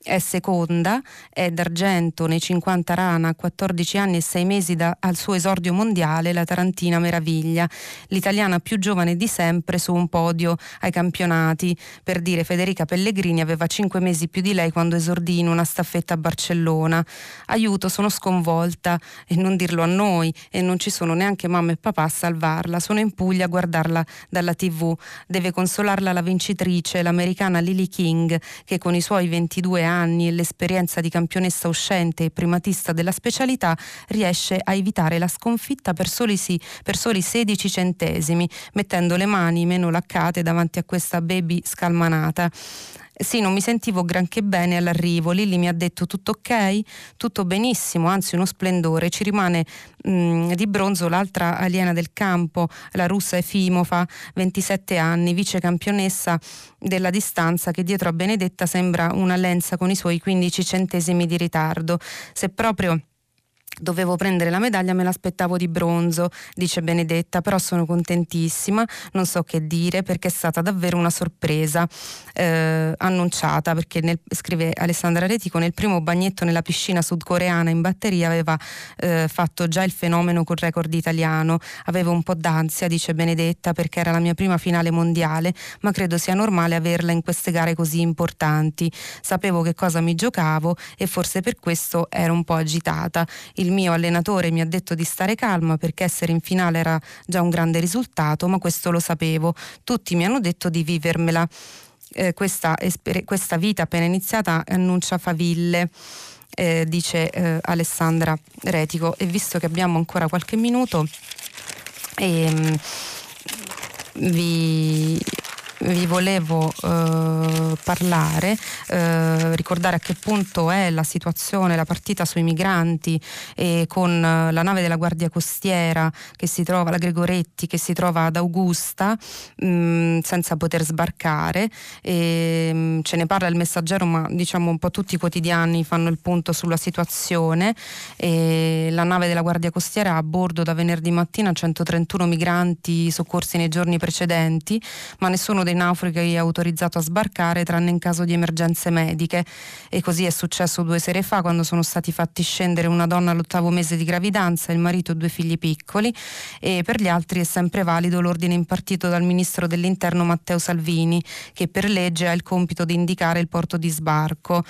è seconda, è d'argento nei 50 rana a 14 anni e 6 mesi da, al suo esordio mondiale, la Tarantina Meraviglia, l'italiana più giovane di sempre su un podio ai campionati. Per dire, Federica Pellegrini aveva 5 mesi più di lei quando esordì in una staffetta a Barcellona. Aiuto, sono sconvolta e non dirlo a noi e non ci sono neanche mamma e papà a salvarla. Sono in Puglia a guardarla dalla tv. Deve consolarla la vincitrice, l'americana Lily King, che con i suoi 22 anni anni e l'esperienza di campionessa uscente e primatista della specialità riesce a evitare la sconfitta per soli, sì, per soli 16 centesimi, mettendo le mani meno laccate davanti a questa baby scalmanata. Sì, non mi sentivo granché bene all'arrivo. Lilli mi ha detto tutto ok, tutto benissimo, anzi uno splendore. Ci rimane mh, mm, di bronzo l'altra aliena del campo, la russa Efimova, 27 anni, vice campionessa della distanza che dietro a Benedetta sembra una lenza con i suoi 15 centesimi di ritardo. Se proprio dovevo prendere la medaglia, me l'aspettavo di bronzo, dice Benedetta, però sono contentissima, non so che dire perché è stata davvero una sorpresa eh, annunciata, perché nel, scrive Alessandra Retico, nel primo bagnetto nella piscina sudcoreana in batteria aveva eh, fatto già il fenomeno col record italiano, avevo un po' d'ansia, dice Benedetta, perché era la mia prima finale mondiale, ma credo sia normale averla in queste gare così importanti. Sapevo che cosa mi giocavo e forse per questo ero un po' agitata. Il il mio allenatore mi ha detto di stare calma perché essere in finale era già un grande risultato, ma questo lo sapevo. Tutti mi hanno detto di vivermela. Eh, questa, questa, vita appena iniziata annuncia faville. Eh, dice eh, Alessandra Retico e visto che abbiamo ancora qualche minuto ehm, vi, vi volevo eh, parlare, eh, ricordare a che punto è la situazione, la partita sui migranti e con eh, la nave della Guardia Costiera che si trova, la Gregoretti, che si trova ad Augusta mh, mm, senza poter sbarcare. E, mh, mm, ce ne parla il messaggero, ma diciamo un po' tutti i quotidiani fanno il punto sulla situazione. E la nave della Guardia Costiera ha a bordo da venerdì mattina 131 migranti soccorsi nei giorni precedenti, ma nessuno dei naufraghi è autorizzato a sbarcare tranne in caso di emergenze mediche e così è successo due sere fa quando sono stati fatti scendere una donna all'ottavo mese di gravidanza, il marito e due figli piccoli e per gli altri è sempre valido l'ordine impartito dal ministro dell'interno Matteo Salvini che per legge ha il compito di indicare il porto di sbarco.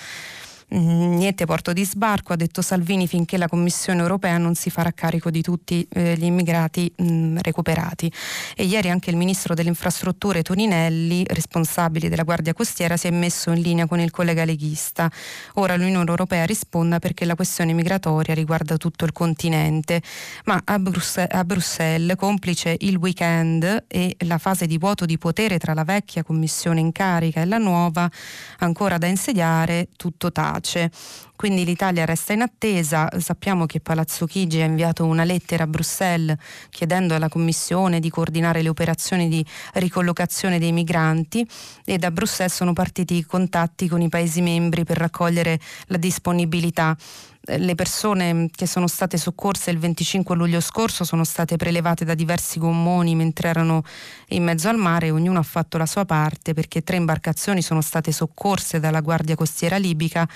Mm, niente porto di sbarco, ha detto Salvini, finché la Commissione europea non si farà carico di tutti eh, gli immigrati mh, mm, recuperati. E ieri anche il ministro delle infrastrutture Toninelli, responsabile della Guardia Costiera, si è messo in linea con il collega leghista. Ora l'Unione Europea risponda perché la questione migratoria riguarda tutto il continente, ma a, Brusse- a Bruxelles, complice il weekend e la fase di vuoto di potere tra la vecchia Commissione in carica e la nuova ancora da insediare, tutto tale pace. Quindi l'Italia resta in attesa. Sappiamo che Palazzo Chigi ha inviato una lettera a Bruxelles chiedendo alla Commissione di coordinare le operazioni di ricollocazione dei migranti e da Bruxelles sono partiti i contatti con i Paesi membri per raccogliere la disponibilità le persone che sono state soccorse il 25 luglio scorso sono state prelevate da diversi gommoni mentre erano in mezzo al mare. E ognuno ha fatto la sua parte perché tre imbarcazioni sono state soccorse dalla Guardia Costiera libica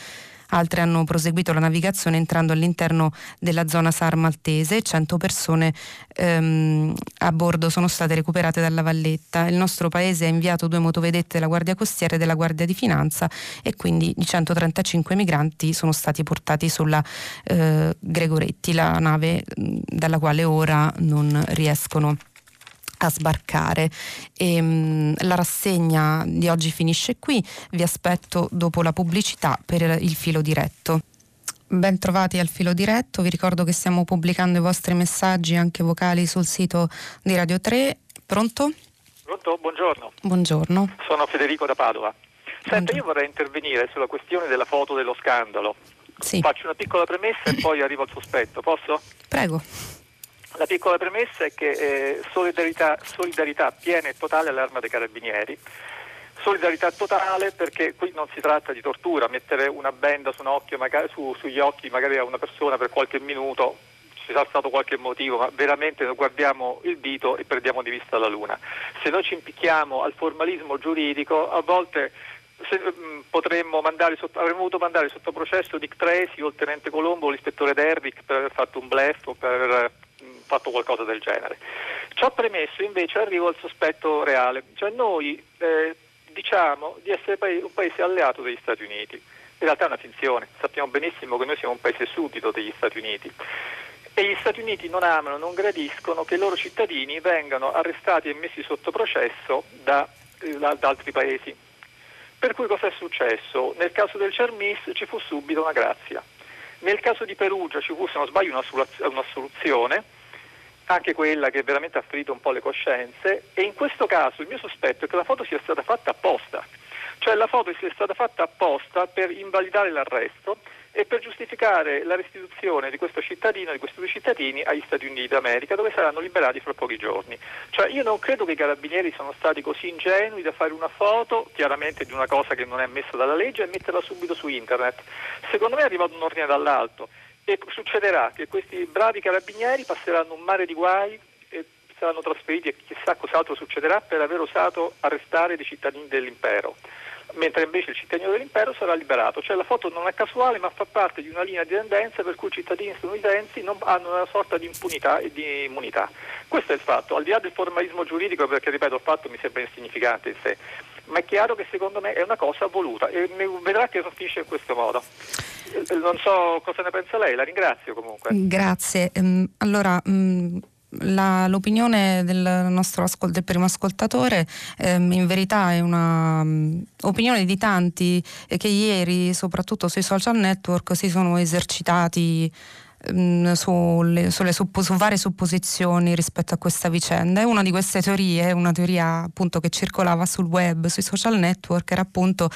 altre hanno proseguito la navigazione entrando all'interno della zona SAR maltese 100 persone ehm, a bordo sono state recuperate dalla valletta. Il nostro paese ha inviato due motovedette della Guardia Costiera e della Guardia di Finanza e quindi i 135 migranti sono stati portati sulla eh, Gregoretti, la nave dalla quale ora non riescono a sbarcare. E, um, la rassegna di oggi finisce qui, vi aspetto dopo la pubblicità per il filo diretto. Ben trovati al filo diretto, vi ricordo che stiamo pubblicando i vostri messaggi anche vocali sul sito di Radio 3. Pronto? Pronto, buongiorno. Buongiorno. Sono Federico da Padova. Senta, io vorrei intervenire sulla questione della foto dello scandalo. Sì. Faccio una piccola premessa e poi arrivo al sospetto, posso? Prego. La piccola premessa è che eh, solidarietà, solidarietà piena e totale all'arma dei carabinieri. Solidarietà totale perché qui non si tratta di tortura, mettere una benda su occhio, magari, su, sugli occhi magari a una persona per qualche minuto, ci sarà stato qualche motivo, ma veramente noi guardiamo il dito e perdiamo di vista la luna. Se noi ci impicchiamo al formalismo giuridico, a volte se, mh, mm, potremmo mandare sotto, avremmo voluto mandare sotto processo Dick Tracy o il tenente Colombo o l'ispettore Derrick per aver fatto un blef o per fatto qualcosa del genere. Ciò premesso invece arrivo al sospetto reale, cioè noi eh, diciamo di essere un paese alleato degli Stati Uniti, in realtà è una finzione, sappiamo benissimo che noi siamo un paese suddito degli Stati Uniti e gli Stati Uniti non amano, non gradiscono che i loro cittadini vengano arrestati e messi sotto processo da, da, da altri paesi. Per cui cosa è successo? Nel caso del Cermis ci fu subito una grazia. Nel caso di Perugia ci fu, se non sbaglio, una soluzione anche quella che veramente ha ferito un po' le coscienze e in questo caso il mio sospetto è che la foto sia stata fatta apposta, cioè la foto sia stata fatta apposta per invalidare l'arresto e per giustificare la restituzione di questo cittadino, di questi due cittadini agli Stati Uniti d'America dove saranno liberati fra pochi giorni. Cioè io non credo che i carabinieri siano stati così ingenui da fare una foto, chiaramente di una cosa che non è ammessa dalla legge e metterla subito su internet. Secondo me è arrivato un ordine dall'alto e succederà che questi bravi carabinieri passeranno un mare di guai e saranno trasferiti e chissà cos'altro succederà per aver osato arrestare dei cittadini dell'impero mentre invece il cittadino dell'impero sarà liberato. Cioè la foto non è casuale ma fa parte di una linea di tendenza per cui i cittadini statunitensi non hanno una sorta di impunità e di immunità. Questo è il fatto, al di là del formalismo giuridico perché ripeto il fatto mi sembra insignificante in sé, ma è chiaro che secondo me è una cosa voluta e vedrà che finisce in questo modo. Eh, non so cosa ne pensa lei, la ringrazio comunque. Grazie. Um, allora, um, la, l'opinione del nostro del primo ascoltatore um, in verità è un'opinione mm, di tanti eh, che ieri, soprattutto sui social network, si sono esercitati Sulle, sulle suppo, su varie supposizioni rispetto a questa vicenda. E una di queste teorie, una teoria appunto che circolava sul web, sui social network, era appunto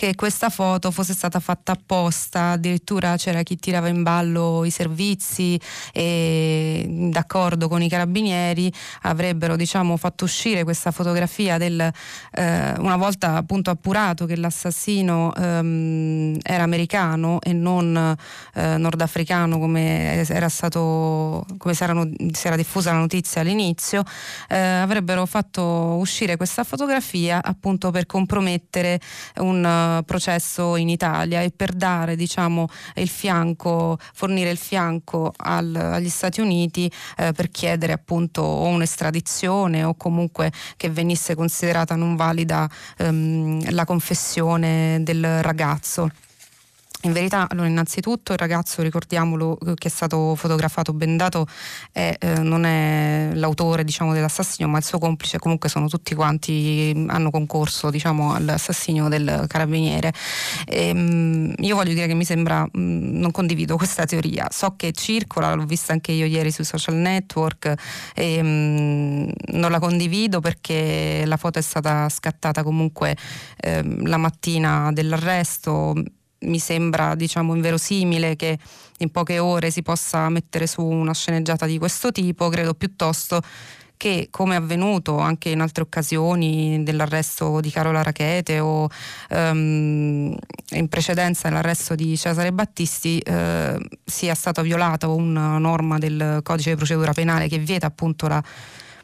che questa foto fosse stata fatta apposta, addirittura c'era chi tirava in ballo i servizi e d'accordo con i carabinieri avrebbero diciamo fatto uscire questa fotografia del, eh, una volta appunto appurato che l'assassino ehm, era americano e non eh, nordafricano come come stato come era, si era diffusa la notizia all'inizio eh, avrebbero fatto uscire questa fotografia appunto per compromettere un uh, processo in Italia e per dare diciamo il fianco fornire il fianco al, agli Stati Uniti eh, per chiedere appunto o un'estradizione o comunque che venisse considerata non valida ehm, la confessione del ragazzo in verità, allora, innanzitutto il ragazzo, ricordiamolo, eh, che è stato fotografato bendato, è, eh, non è l'autore diciamo, dell'assassinio, ma il suo complice, comunque sono tutti quanti, mm, hanno concorso diciamo, all'assassinio del carabiniere. E, ehm, mh, io voglio dire che mi sembra, mh, mm, non condivido questa teoria, so che circola, l'ho vista anche io ieri sui social network, e, mh, mm, non la condivido perché la foto è stata scattata comunque ehm, la mattina dell'arresto mi sembra diciamo inverosimile che in poche ore si possa mettere su una sceneggiata di questo tipo, credo piuttosto che come è avvenuto anche in altre occasioni dell'arresto di Carola Rachete o um, in precedenza l'arresto di Cesare Battisti uh, sia stata violata una norma del codice di procedura penale che vieta appunto la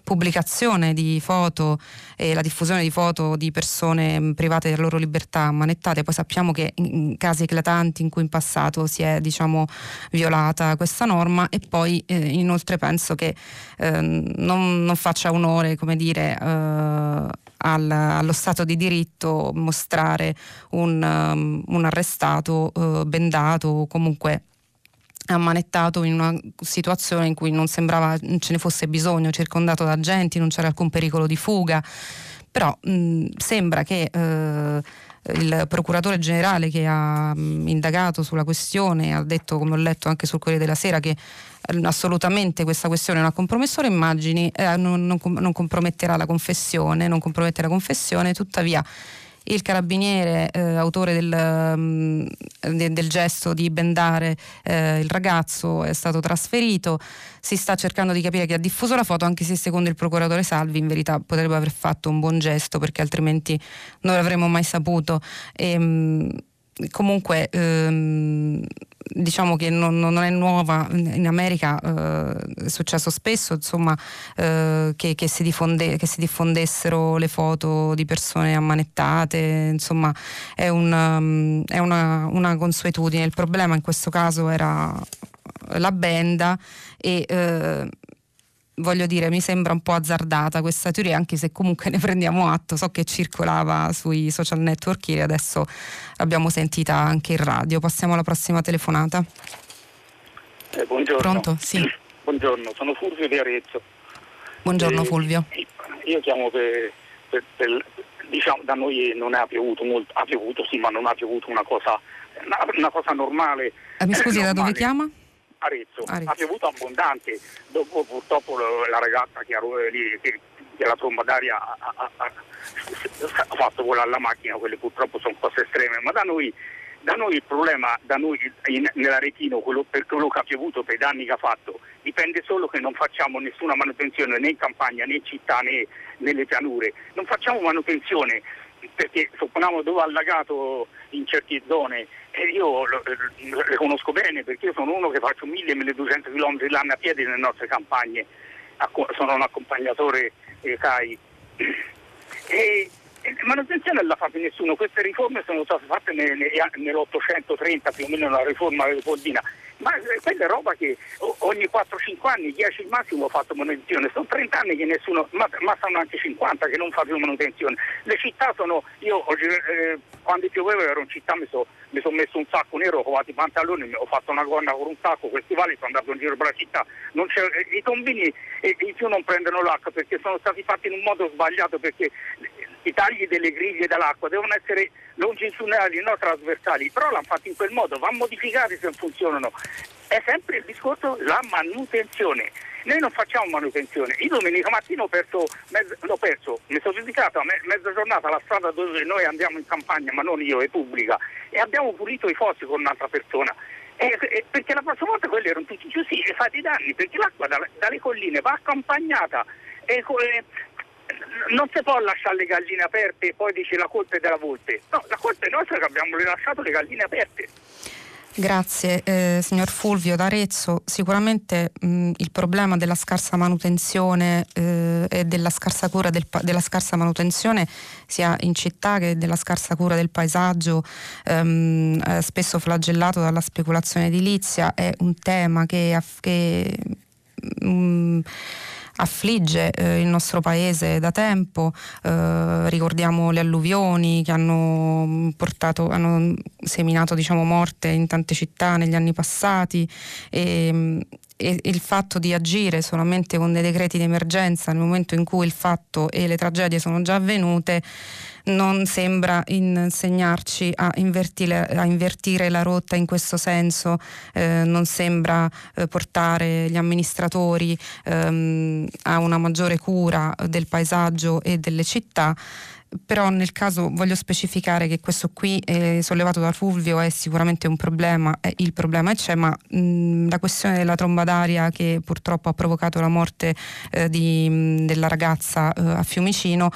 pubblicazione di foto e la diffusione di foto di persone private della loro libertà ammanettate, poi sappiamo che in casi eclatanti in cui in passato si è diciamo, violata questa norma e poi eh, inoltre penso che eh, non, non, faccia onore come dire, eh, al, allo Stato di diritto mostrare un, um, un arrestato uh, bendato o comunque ammanettato in una situazione in cui non sembrava ce ne fosse bisogno, circondato da agenti, non c'era alcun pericolo di fuga, però mh, sembra che eh, il procuratore generale che ha mh, indagato sulla questione ha detto, come ho letto anche sul Corriere della Sera, che eh, assolutamente questa questione non ha compromesso le immagini, eh, non, non, non comprometterà la confessione, non compromette la confessione, tuttavia il carabiniere eh, autore del, um, de, del, gesto di bendare eh, il ragazzo è stato trasferito, si sta cercando di capire chi ha diffuso la foto anche se secondo il procuratore Salvi in verità potrebbe aver fatto un buon gesto perché altrimenti non l'avremmo mai saputo. E, um, comunque ehm, diciamo che non, non, è nuova in America eh, è successo spesso insomma eh, che, che, si diffonde, che, si diffondessero le foto di persone ammanettate insomma è, un, um, è una, una, consuetudine. Il problema in questo caso era la benda e eh, voglio dire, mi sembra un po' azzardata questa teoria, anche se comunque ne prendiamo atto. So che circolava sui social network e adesso l'abbiamo sentita anche in radio. Passiamo alla prossima telefonata. Eh, buongiorno. Pronto? Sì. Buongiorno, sono Fulvio di Arezzo. Buongiorno eh, Fulvio. Io chiamo per, per, per, diciamo da noi non ha piovuto molto, ha piovuto sì, ma non ha piovuto una cosa, una, una cosa normale. Eh, mi scusi, normale. da dove chiama? Arezzo. Arezzo. Ha piovuto abbondante, dopo purtroppo la ragazza che, lì, che della tromba d'aria ha, ha, ha, ha, fatto volare la macchina, quelle purtroppo sono cose estreme, ma da noi, da noi il problema, da noi in, nell'Aretino, quello, per quello che ha piovuto, per i danni che ha fatto, dipende solo che non facciamo nessuna manutenzione né in campagna né in città né nelle pianure, non facciamo manutenzione perché supponiamo dove ha allagato in certe zone e io le conosco bene perché io sono uno che faccio 1000-1200 km l'anno a piedi nelle nostre campagne, sono un accompagnatore eh, CAI. E, manutenzione non l'ha fatta nessuno, queste riforme sono state fatte nell'830 più o meno la riforma del Poldina ma eh, quella è roba che ogni 4-5 anni, 10 al massimo ho fatto manutenzione, sono 30 anni che nessuno, ma, ma sono anche 50 che non fa più manutenzione. Le città sono, io eh, quando pioveva ero in città mi sono son messo un sacco nero, ho provato i pantaloni, ho fatto una gonna con un sacco, questi vali sono andato in giro per la città, eh, i tombini eh, in più non prendono l'acqua perché sono stati fatti in un modo sbagliato perché i tagli delle griglie dall'acqua devono essere longitudinali, non trasversali, però l'hanno fatto in quel modo, vanno modificati se funzionano. È sempre il discorso la manutenzione. Noi non facciamo manutenzione. Io domenica mattina ho perso, mezzo, l'ho perso mi sono dedicato a me, mezza giornata alla strada dove noi andiamo in campagna, ma non io, è pubblica, e abbiamo pulito i fossi con un'altra persona. Eh, eh, perché la prossima volta quelli erano tutti chiusi e fate i danni, perché l'acqua dalle, dalle colline va accompagnata. E, eh, non si può lasciare le galline aperte e poi dice la colpa è della volpe. No, la colpa è nostra che abbiamo rilasciato le galline aperte. Grazie eh, signor Fulvio d'Arezzo. Sicuramente mh, il problema della scarsa manutenzione eh, e della scarsa cura del, della scarsa manutenzione sia in città che della scarsa cura del paesaggio, ehm, eh, spesso flagellato dalla speculazione edilizia, è un tema che, che mh, affligge eh, il nostro paese da tempo, eh, ricordiamo le alluvioni che hanno, portato, hanno seminato diciamo, morte in tante città negli anni passati. E, e il fatto di agire solamente con dei decreti di emergenza nel momento in cui il fatto e le tragedie sono già avvenute non sembra insegnarci a invertire, a invertire la rotta in questo senso, eh, non sembra eh, portare gli amministratori ehm, a una maggiore cura del paesaggio e delle città. Però nel caso voglio specificare che questo qui eh, sollevato da Fulvio è sicuramente un problema, eh, il problema c'è, ma mh, la questione della tromba d'aria che purtroppo ha provocato la morte eh, di, mh, della ragazza eh, a Fiumicino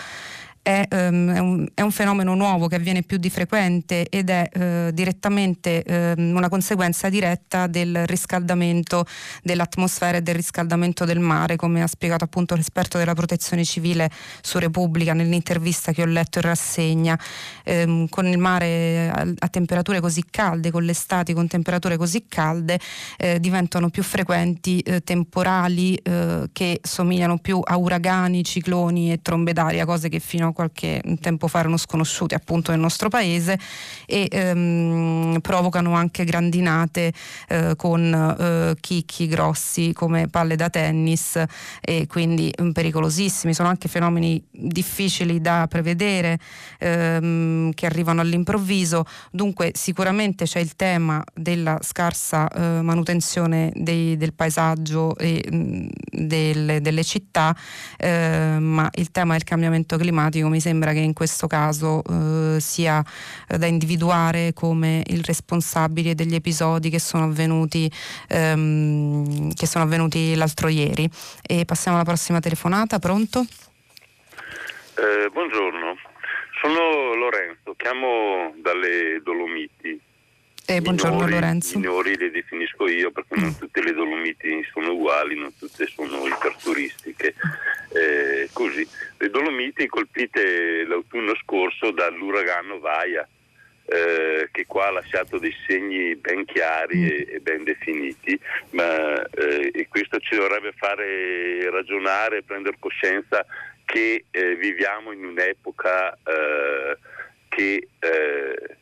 è, um, è, un, è, un, fenomeno nuovo che avviene più di frequente ed è uh, direttamente uh, una conseguenza diretta del riscaldamento dell'atmosfera e del riscaldamento del mare, come ha spiegato appunto l'esperto della protezione civile su Repubblica nell'intervista che ho letto in rassegna. Um, con il mare a, a, temperature così calde, con le estati con temperature così calde, eh, diventano più frequenti eh, temporali eh, che somigliano più a uragani, cicloni e trombe d'aria, cose che fino a qualche tempo fa erano sconosciuti appunto nel nostro paese e ehm, provocano anche grandinate eh, con eh, chicchi grossi come palle da tennis e quindi mm, pericolosissimi. Sono anche fenomeni difficili da prevedere ehm, che arrivano all'improvviso. Dunque sicuramente c'è il tema della scarsa eh, manutenzione dei, del paesaggio e mh, mm, delle, delle, città, eh, ma il tema del cambiamento climatico mi sembra che in questo caso eh, sia eh, da individuare come il responsabile degli episodi che sono avvenuti, ehm, che sono avvenuti l'altro ieri. E passiamo alla prossima telefonata, pronto? Eh, buongiorno, sono Lorenzo, chiamo dalle Dolomiti. Eh, buongiorno minori, Lorenzo. Minori le definisco io perché non mm. tutte le Dolomiti sono uguali, non tutte sono iperturistiche. Eh, così, le Dolomiti colpite l'autunno scorso dall'uragano Vaia. Eh, che qua ha lasciato dei segni ben chiari mm. e, e ben definiti, ma eh, questo ci dovrebbe fare ragionare, prendere coscienza che eh, viviamo in un'epoca eh, che eh,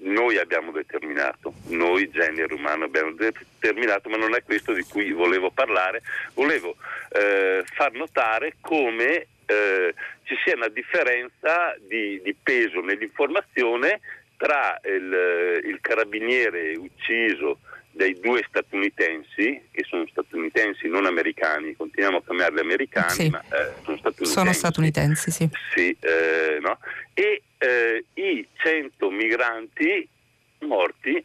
noi abbiamo determinato, noi genere umano abbiamo determinato, ma non è questo di cui volevo parlare, volevo eh, far notare come eh, ci sia una differenza di, di peso nell'informazione tra il, il, carabiniere ucciso dai due statunitensi, che sono statunitensi non americani, continuiamo a chiamarli americani, sì. ma eh, sono statunitensi. Sono statunitensi, sì. sì eh, no? E eh, i 100 migranti morti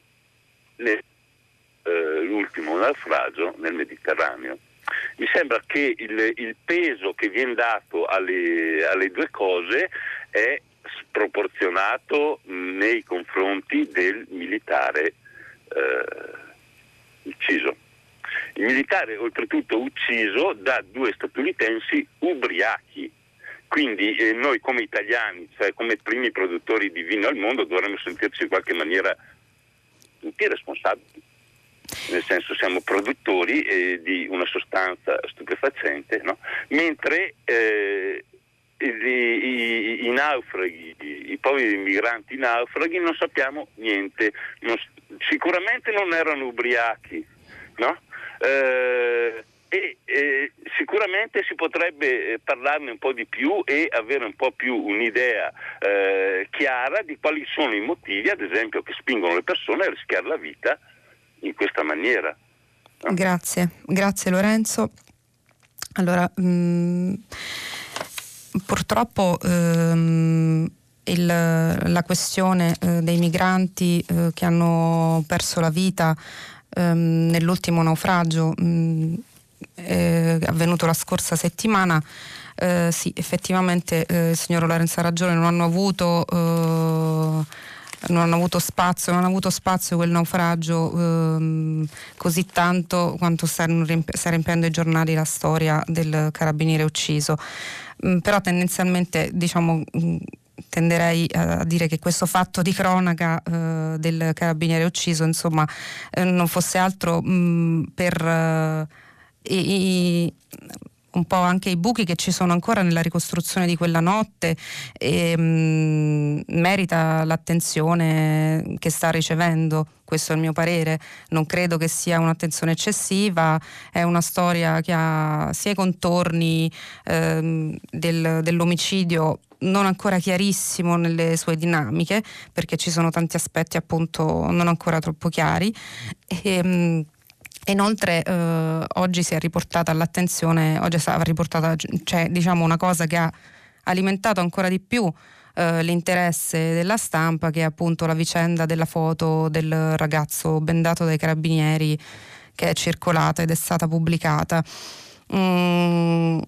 nell'ultimo eh, naufragio nel Mediterraneo. Mi sembra che il, il peso che viene dato alle, alle due cose è sproporzionato nei confronti del militare eh, ucciso. Il militare oltretutto ucciso da due statunitensi ubriachi. Quindi eh, noi come italiani, cioè come primi produttori di vino al mondo, dovremmo sentirci in qualche maniera tutti responsabili. Nel senso siamo produttori eh, di una sostanza stupefacente, no? mentre eh, i, i, i, naufraghi, i, i poveri migranti naufraghi non sappiamo niente, non, sicuramente non erano ubriachi, no? eh, e eh, sicuramente si potrebbe eh, parlarne un po' di più e avere un po' più un'idea eh, chiara di quali sono i motivi, ad esempio, che spingono le persone a rischiare la vita in questa maniera. No? Grazie, grazie Lorenzo. Allora, mh, mm, purtroppo ehm, il, la questione eh, dei migranti eh, che hanno perso la vita ehm, nell'ultimo naufragio mh, eh, avvenuto la scorsa settimana, eh, sì, effettivamente eh, il signor Lorenzo ha ragione, non hanno avuto eh, non hanno avuto spazio, non hanno avuto spazio quel naufragio ehm, così tanto quanto sta, riempiendo i giornali la storia del carabiniere ucciso. Mm, però tendenzialmente diciamo mm, tenderei a dire che questo fatto di cronaca eh, del carabiniere ucciso insomma eh, non fosse altro mh, mm, per eh, i, un po' anche i buchi che ci sono ancora nella ricostruzione di quella notte e, mh, mm, merita l'attenzione che sta ricevendo questo è il mio parere, non credo che sia un'attenzione eccessiva, è una storia che ha sia i contorni ehm, del, dell'omicidio non ancora chiarissimo nelle sue dinamiche, perché ci sono tanti aspetti appunto non ancora troppo chiari. E, mh, Inoltre eh, oggi si è riportata all'attenzione, oggi è stata riportata, cioè diciamo una cosa che ha alimentato ancora di più eh, l'interesse della stampa che è appunto la vicenda della foto del ragazzo bendato dai carabinieri che è circolata ed è stata pubblicata. Mm,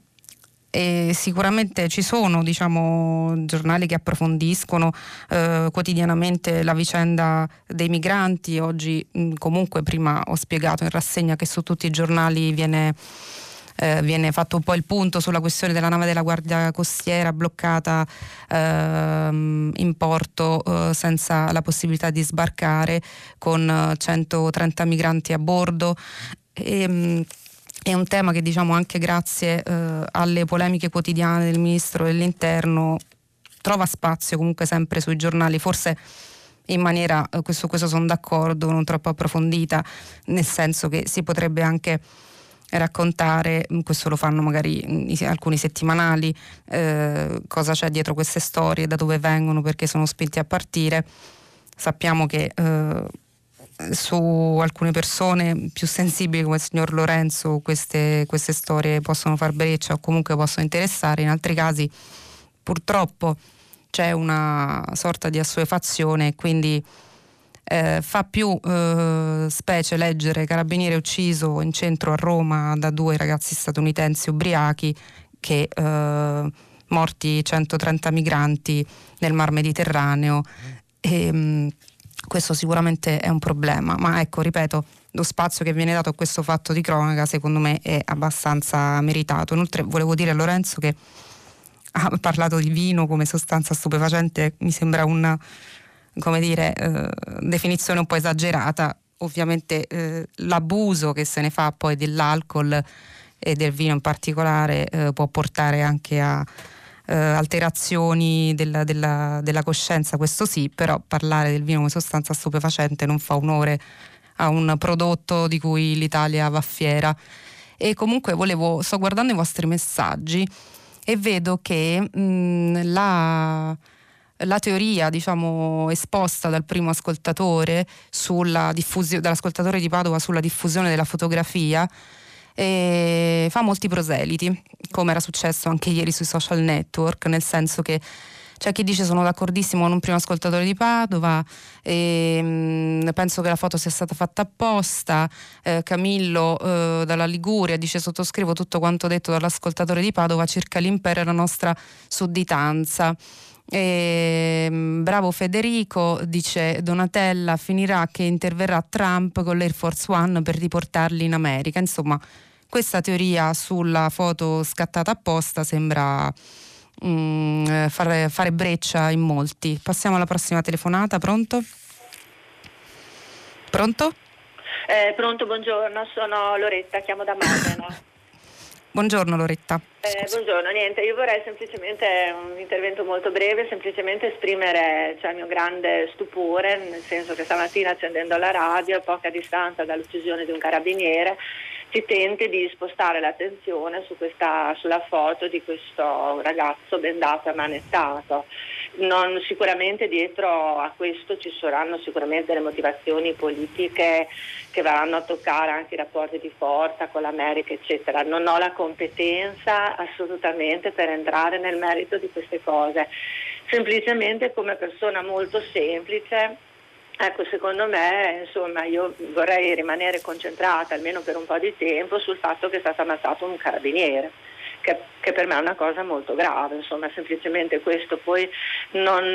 e sicuramente ci sono diciamo, giornali che approfondiscono eh, quotidianamente la vicenda dei migranti. Oggi mh, comunque prima ho spiegato in rassegna che su tutti i giornali viene, eh, viene fatto un po' il punto sulla questione della nave della Guardia Costiera bloccata eh, in porto eh, senza la possibilità di sbarcare con 130 eh, migranti a bordo. E, mh, è un tema che diciamo anche grazie eh, alle polemiche quotidiane del ministro dell'interno trova spazio comunque sempre sui giornali, forse in maniera, eh, questo, questo sono d'accordo, non troppo approfondita, nel senso che si potrebbe anche raccontare, mm, questo lo fanno magari alcuni settimanali, eh, cosa c'è dietro queste storie, da dove vengono, perché sono spinti a partire. Sappiamo che eh, su alcune persone più sensibili come il signor Lorenzo queste, queste storie possono far breccia o comunque possono interessare, in altri casi purtroppo c'è una sorta di assuefazione e quindi eh, fa più eh, specie leggere carabiniere ucciso in centro a Roma da due ragazzi statunitensi ubriachi che eh, morti 130 migranti nel mar Mediterraneo. E, mh, questo sicuramente è un problema, ma ecco, ripeto, lo spazio che viene dato a questo fatto di cronaca secondo me è abbastanza meritato. Inoltre volevo dire a Lorenzo che ha parlato di vino come sostanza stupefacente, mi sembra una dire, eh, definizione un po' esagerata. Ovviamente eh, l'abuso che se ne fa poi dell'alcol e del vino in particolare eh, può portare anche a eh, alterazioni della, della, della, coscienza, questo sì, però parlare del vino come sostanza stupefacente non fa onore a un prodotto di cui l'Italia va fiera. E comunque volevo, sto guardando i vostri messaggi e vedo che mh, la, la teoria diciamo, esposta dal primo ascoltatore sulla diffusione, dall'ascoltatore di Padova sulla diffusione della fotografia e fa molti proseliti, come era successo anche ieri sui social network, nel senso che c'è chi dice sono d'accordissimo con un primo ascoltatore di Padova, e, mh, mm, penso che la foto sia stata fatta apposta, eh, Camillo eh, dalla Liguria dice sottoscrivo tutto quanto detto dall'ascoltatore di Padova circa l'impero e la nostra sudditanza. E, ehm, bravo Federico, dice Donatella, finirà che interverrà Trump con l'Air Force One per riportarli in America. Insomma, questa teoria sulla foto scattata apposta sembra mm, fare, fare breccia in molti. Passiamo alla prossima telefonata, pronto? Pronto? Eh, pronto, buongiorno, sono Loretta, chiamo da Modena. Buongiorno Loretta. Eh, buongiorno, niente, io vorrei semplicemente un intervento molto breve, semplicemente esprimere cioè, il mio grande stupore, nel senso che stamattina accendendo la radio, a poca distanza dall'uccisione di un carabiniere, si tenti di spostare l'attenzione su questa, sulla foto di questo ragazzo bendato e manettato. Non, sicuramente dietro a questo ci saranno sicuramente delle motivazioni politiche che vanno a toccare anche i rapporti di forza con l'America, eccetera. Non ho la competenza assolutamente per entrare nel merito di queste cose. Semplicemente come persona molto semplice Ecco, secondo me, insomma, io vorrei rimanere concentrata almeno per un po' di tempo sul fatto che è stato ammazzato un carabiniere. Che, che, per me è una cosa molto grave, insomma, semplicemente questo. Poi non,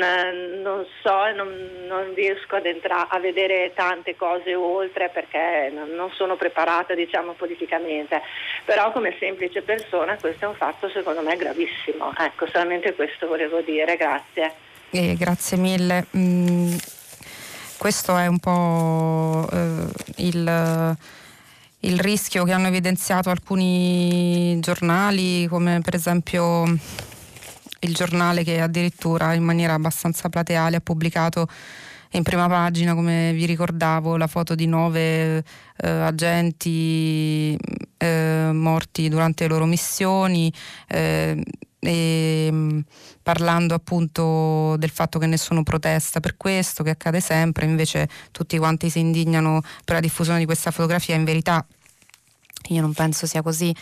non so e non, non, riesco ad entrare a vedere tante cose oltre perché non, non sono preparata, diciamo, politicamente. Però come semplice persona questo è un fatto secondo me gravissimo. Ecco, solamente questo volevo dire, grazie. Eh, grazie mille. Mm questo è un po' eh, il, il, rischio che hanno evidenziato alcuni giornali, come per esempio il giornale che addirittura in maniera abbastanza plateale ha pubblicato in prima pagina, come vi ricordavo, la foto di nove eh, agenti eh, morti durante le loro missioni. Eh, e, mm, parlando appunto del fatto che nessuno protesta per questo, che accade sempre, invece tutti quanti si indignano per la diffusione di questa fotografia, in verità io non penso sia così,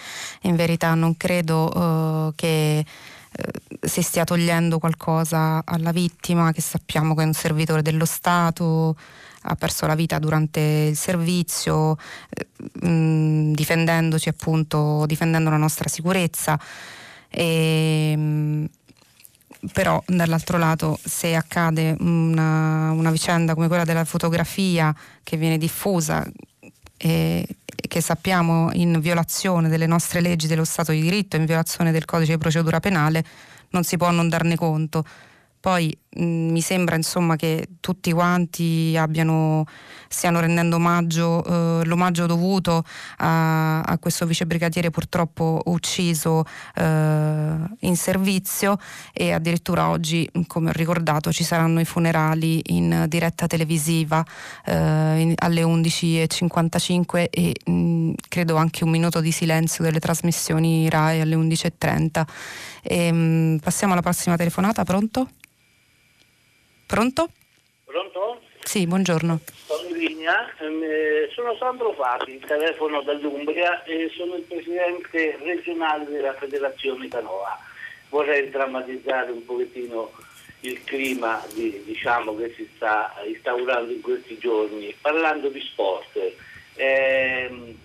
in verità non credo uh, che uh, si stia togliendo qualcosa alla vittima, che sappiamo che è un servitore dello Stato, ha perso la vita durante il servizio, eh, mh, difendendoci appunto, difendendo la nostra sicurezza. E, mh, però dall'altro lato se accade una, una, vicenda come quella della fotografia che viene diffusa e, e che sappiamo in violazione delle nostre leggi dello Stato di diritto, in violazione del codice di procedura penale, non si può non darne conto. Poi mh, mi sembra insomma che tutti quanti abbiano, stiano rendendo omaggio, eh, l'omaggio dovuto a, a, questo vicebrigadiere purtroppo ucciso eh, in servizio e addirittura oggi, come ho ricordato, ci saranno i funerali in diretta televisiva eh, in, alle 11.55 e mh, credo anche un minuto di silenzio delle trasmissioni RAI alle 11.30. E, mh, mm, passiamo alla prossima telefonata, pronto? Pronto? Pronto? Sì, buongiorno. Sono in linea, ehm, sono Sandro Fati, telefono dall'Umbria e sono il presidente regionale della Federazione Canoa. Vorrei drammatizzare un pochettino il clima di, diciamo, che si sta instaurando in questi giorni, parlando di sport. Eh,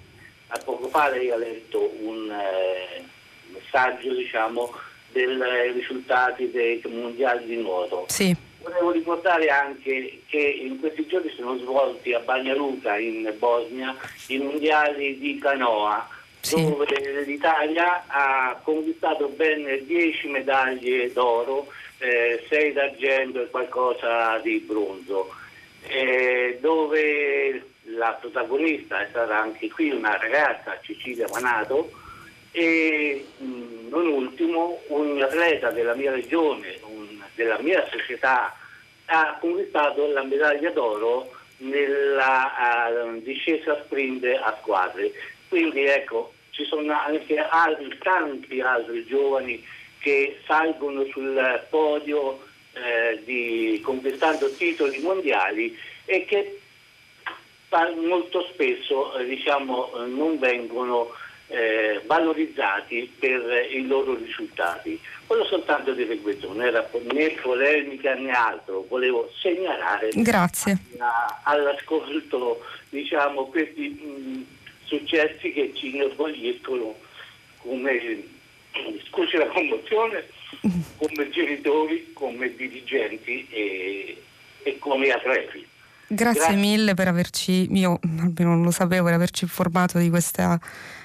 a poco fa lei ha letto un eh, messaggio diciamo, dei risultati dei mondiali di nuoto. Sì Volevo ricordare anche che in questi giorni sono svolti a Bagnaluca in Bosnia i mondiali di canoa sì. dove l'Italia ha conquistato ben 10 medaglie d'oro, eh, 6 d'argento e qualcosa di bronzo, eh, dove la protagonista è stata anche qui una ragazza, Cecilia Manato, e mh, non ultimo un atleta della mia regione, della mia società ha conquistato la medaglia d'oro nella uh, discesa sprint a squadre. Quindi ecco, ci sono anche altri, tanti altri giovani che salgono sul podio eh, di, conquistando titoli mondiali e che molto spesso eh, diciamo, non vengono eh, valorizzati per i loro risultati. Volevo soltanto dire questo, non era né polemica né altro, volevo segnalare Grazie. A, all'ascolto diciamo, questi mh, successi che ci inorgogliscono come, scusi la commozione, come genitori, come dirigenti e, e come atleti. Grazie, Grazie, mille per averci, io almeno non lo sapevo, per averci informato di questa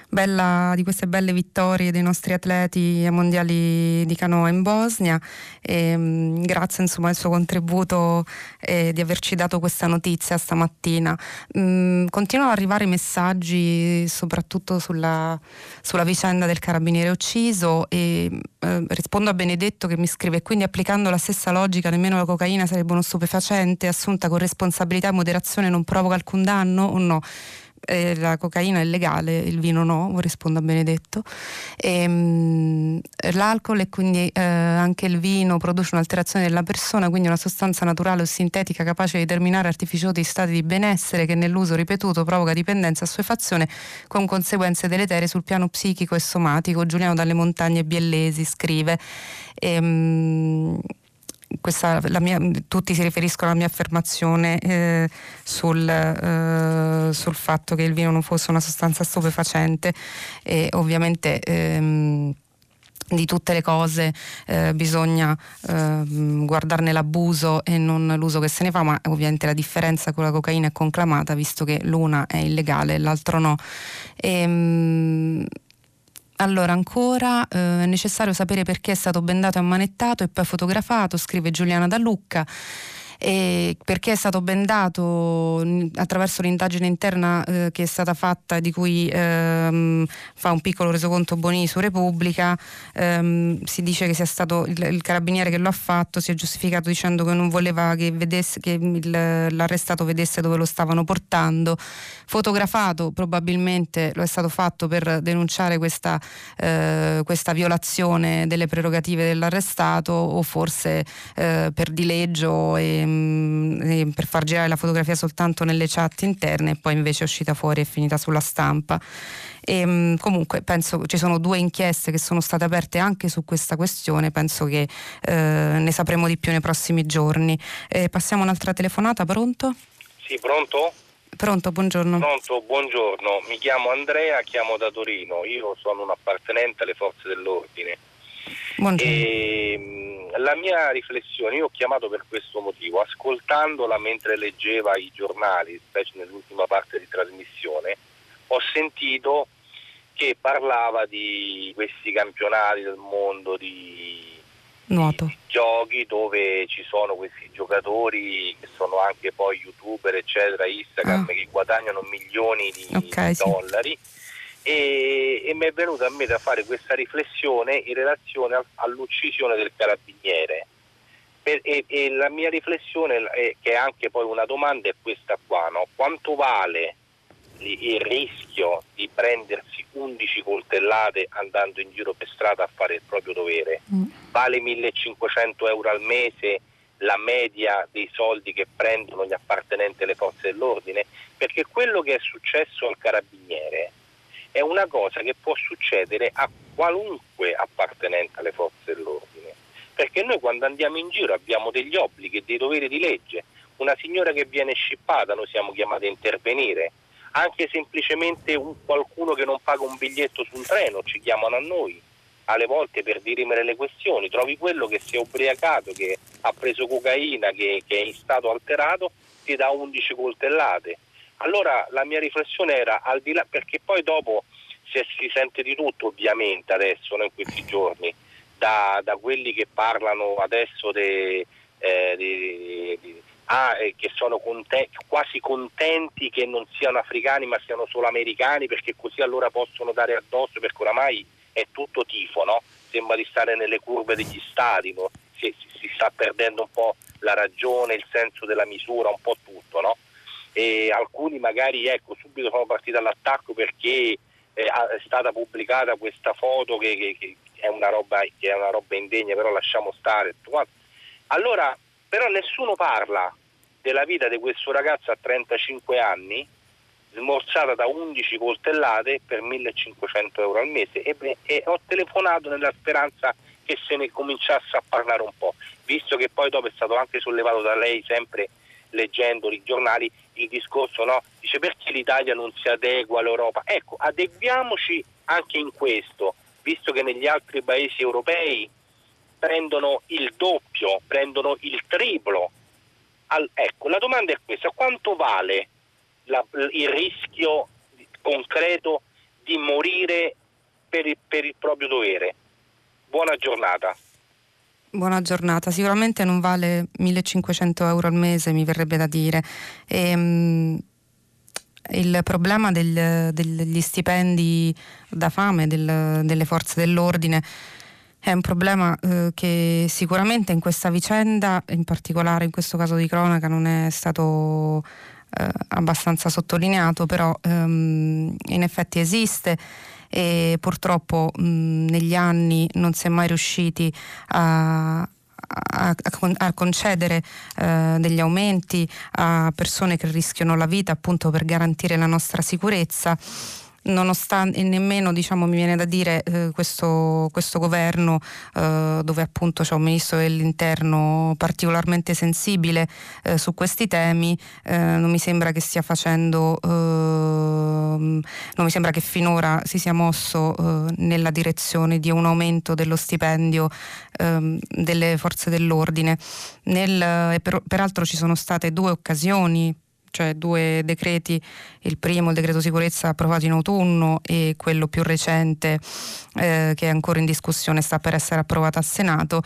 bella, di queste belle vittorie dei nostri atleti ai mondiali di canoa in Bosnia e, um, grazie insomma al suo contributo e di averci dato questa notizia stamattina. Um, continuano ad arrivare messaggi soprattutto sulla, sulla vicenda del carabiniere ucciso e uh, rispondo a Benedetto che mi scrive quindi applicando la stessa logica nemmeno la cocaina sarebbe uno stupefacente assunta con responsabilità e moderazione non provoca alcun danno o no? Eh, la cocaina è legale, il vino no, rispondo a Benedetto. E, ehm, mh, l'alcol e quindi eh, anche il vino produce un'alterazione della persona, quindi una sostanza naturale o sintetica capace di determinare artificiosi stati di benessere che nell'uso ripetuto provoca dipendenza e assuefazione con conseguenze deleterie sul piano psichico e somatico. Giuliano dalle montagne biellesi scrive. E, ehm, mh, questa, mia, tutti si riferiscono alla mia affermazione eh, sul, eh, sul, fatto che il vino non fosse una sostanza stupefacente e ovviamente ehm, di tutte le cose eh, bisogna eh, guardarne l'abuso e non l'uso che se ne fa, ma ovviamente la differenza con la cocaina è conclamata visto che l'una è illegale e l'altro no. E, ehm, allora, ancora eh, è necessario sapere perché è stato bendato e ammanettato e poi fotografato, scrive Giuliana Da Lucca perché è stato bendato attraverso l'indagine interna eh, che è stata fatta di cui ehm, fa un piccolo resoconto Boni su Repubblica ehm, si dice che sia stato il, il, carabiniere che lo ha fatto si è giustificato dicendo che non voleva che, vedesse, che il, l'arrestato vedesse dove lo stavano portando. Fotografato probabilmente lo è stato fatto per denunciare questa, eh, questa violazione delle prerogative dell'arrestato o forse eh, per dileggio e ehm, per far girare la fotografia soltanto nelle chat interne e poi invece è uscita fuori e finita sulla stampa. E, ehm, comunque penso ci sono due inchieste che sono state aperte anche su questa questione, penso che eh, ne sapremo di più nei prossimi giorni. Eh, passiamo un'altra telefonata, pronto? Sì, pronto? Pronto, buongiorno. Pronto, buongiorno. Mi chiamo Andrea, chiamo da Torino. Io sono un appartenente alle forze dell'ordine. Ehm, la mia riflessione, io ho chiamato per questo motivo, ascoltandola mentre leggeva i giornali, specie nell'ultima parte di trasmissione, ho sentito che parlava di questi campionati del mondo di, Nuoto. giochi dove ci sono questi giocatori che sono anche poi youtuber eccetera, Instagram ah. che guadagnano milioni di, okay, dollari sì. E, e, mi è venuta a me da fare questa riflessione in relazione al, all'uccisione del carabiniere per, e, e, la mia riflessione è, che è anche poi una domanda è questa qua no? quanto vale il rischio di prendersi 11 coltellate andando in giro per strada a fare il proprio dovere. Mm. Vale 1500 euro al mese la media dei soldi che prendono gli appartenenti alle forze dell'ordine? Perché quello che è successo al carabiniere è una cosa che può succedere a qualunque appartenente alle forze dell'ordine. Perché noi quando andiamo in giro abbiamo degli obblighi e dei doveri di legge. Una signora che viene scippata noi siamo chiamati a intervenire anche semplicemente un, qualcuno che non paga un biglietto su un treno, ci chiamano a noi alle volte per dirimere le questioni, trovi quello che si è ubriacato, che ha preso cocaina, che, che è in stato alterato, ti dà 11 coltellate. Allora la mia riflessione era al di là, perché poi dopo si, si sente di tutto ovviamente adesso, no, in questi giorni, da, da, quelli che parlano adesso de, eh, de, de, ah, eh, che sono conte- quasi contenti che non siano africani ma siano solo americani perché così allora possono dare addosso perché oramai è tutto tifo, no? sembra di stare nelle curve degli stati, no? si, si, si, sta perdendo un po' la ragione, il senso della misura, un po' tutto. No? E alcuni magari ecco, subito sono partiti all'attacco perché eh, è stata pubblicata questa foto che, che, che, è roba, che, è una roba, indegna, però lasciamo stare. Allora però nessuno parla della vita di questo ragazzo a 35 anni smorzata da 11 coltellate per 1500 euro al mese e, e, ho telefonato nella speranza che se ne cominciasse a parlare un po', visto che poi dopo è stato anche sollevato da lei sempre leggendo i giornali il discorso, no? dice perché l'Italia non si adegua all'Europa? Ecco, adeguiamoci anche in questo, visto che negli altri paesi europei prendono il doppio, prendono il triplo. Al, ecco, la domanda è questa, quanto vale la, il rischio concreto di morire per il, per il proprio dovere? Buona giornata. Buona giornata, sicuramente non vale 1500 euro al mese, mi verrebbe da dire. E, um, il problema del, degli stipendi da fame del, delle forze dell'ordine è un problema eh, che sicuramente in questa vicenda, in particolare in questo caso di cronaca, non è stato eh, abbastanza sottolineato, però ehm, in effetti esiste e purtroppo mh, negli anni non si è mai riusciti a, a, concedere eh, degli aumenti a persone che rischiano la vita appunto per garantire la nostra sicurezza nonostante nemmeno diciamo, mi viene da dire eh, questo, questo, governo eh, dove appunto c'è un ministro dell'interno particolarmente sensibile eh, su questi temi eh, non mi sembra che stia facendo ehm, non mi sembra che finora si sia mosso eh, nella direzione di un aumento dello stipendio ehm, delle forze dell'ordine. Nel, per, peraltro ci sono state due occasioni cioè due decreti, il primo il decreto sicurezza approvato in autunno e quello più recente eh, che è ancora in discussione sta per essere approvato al Senato.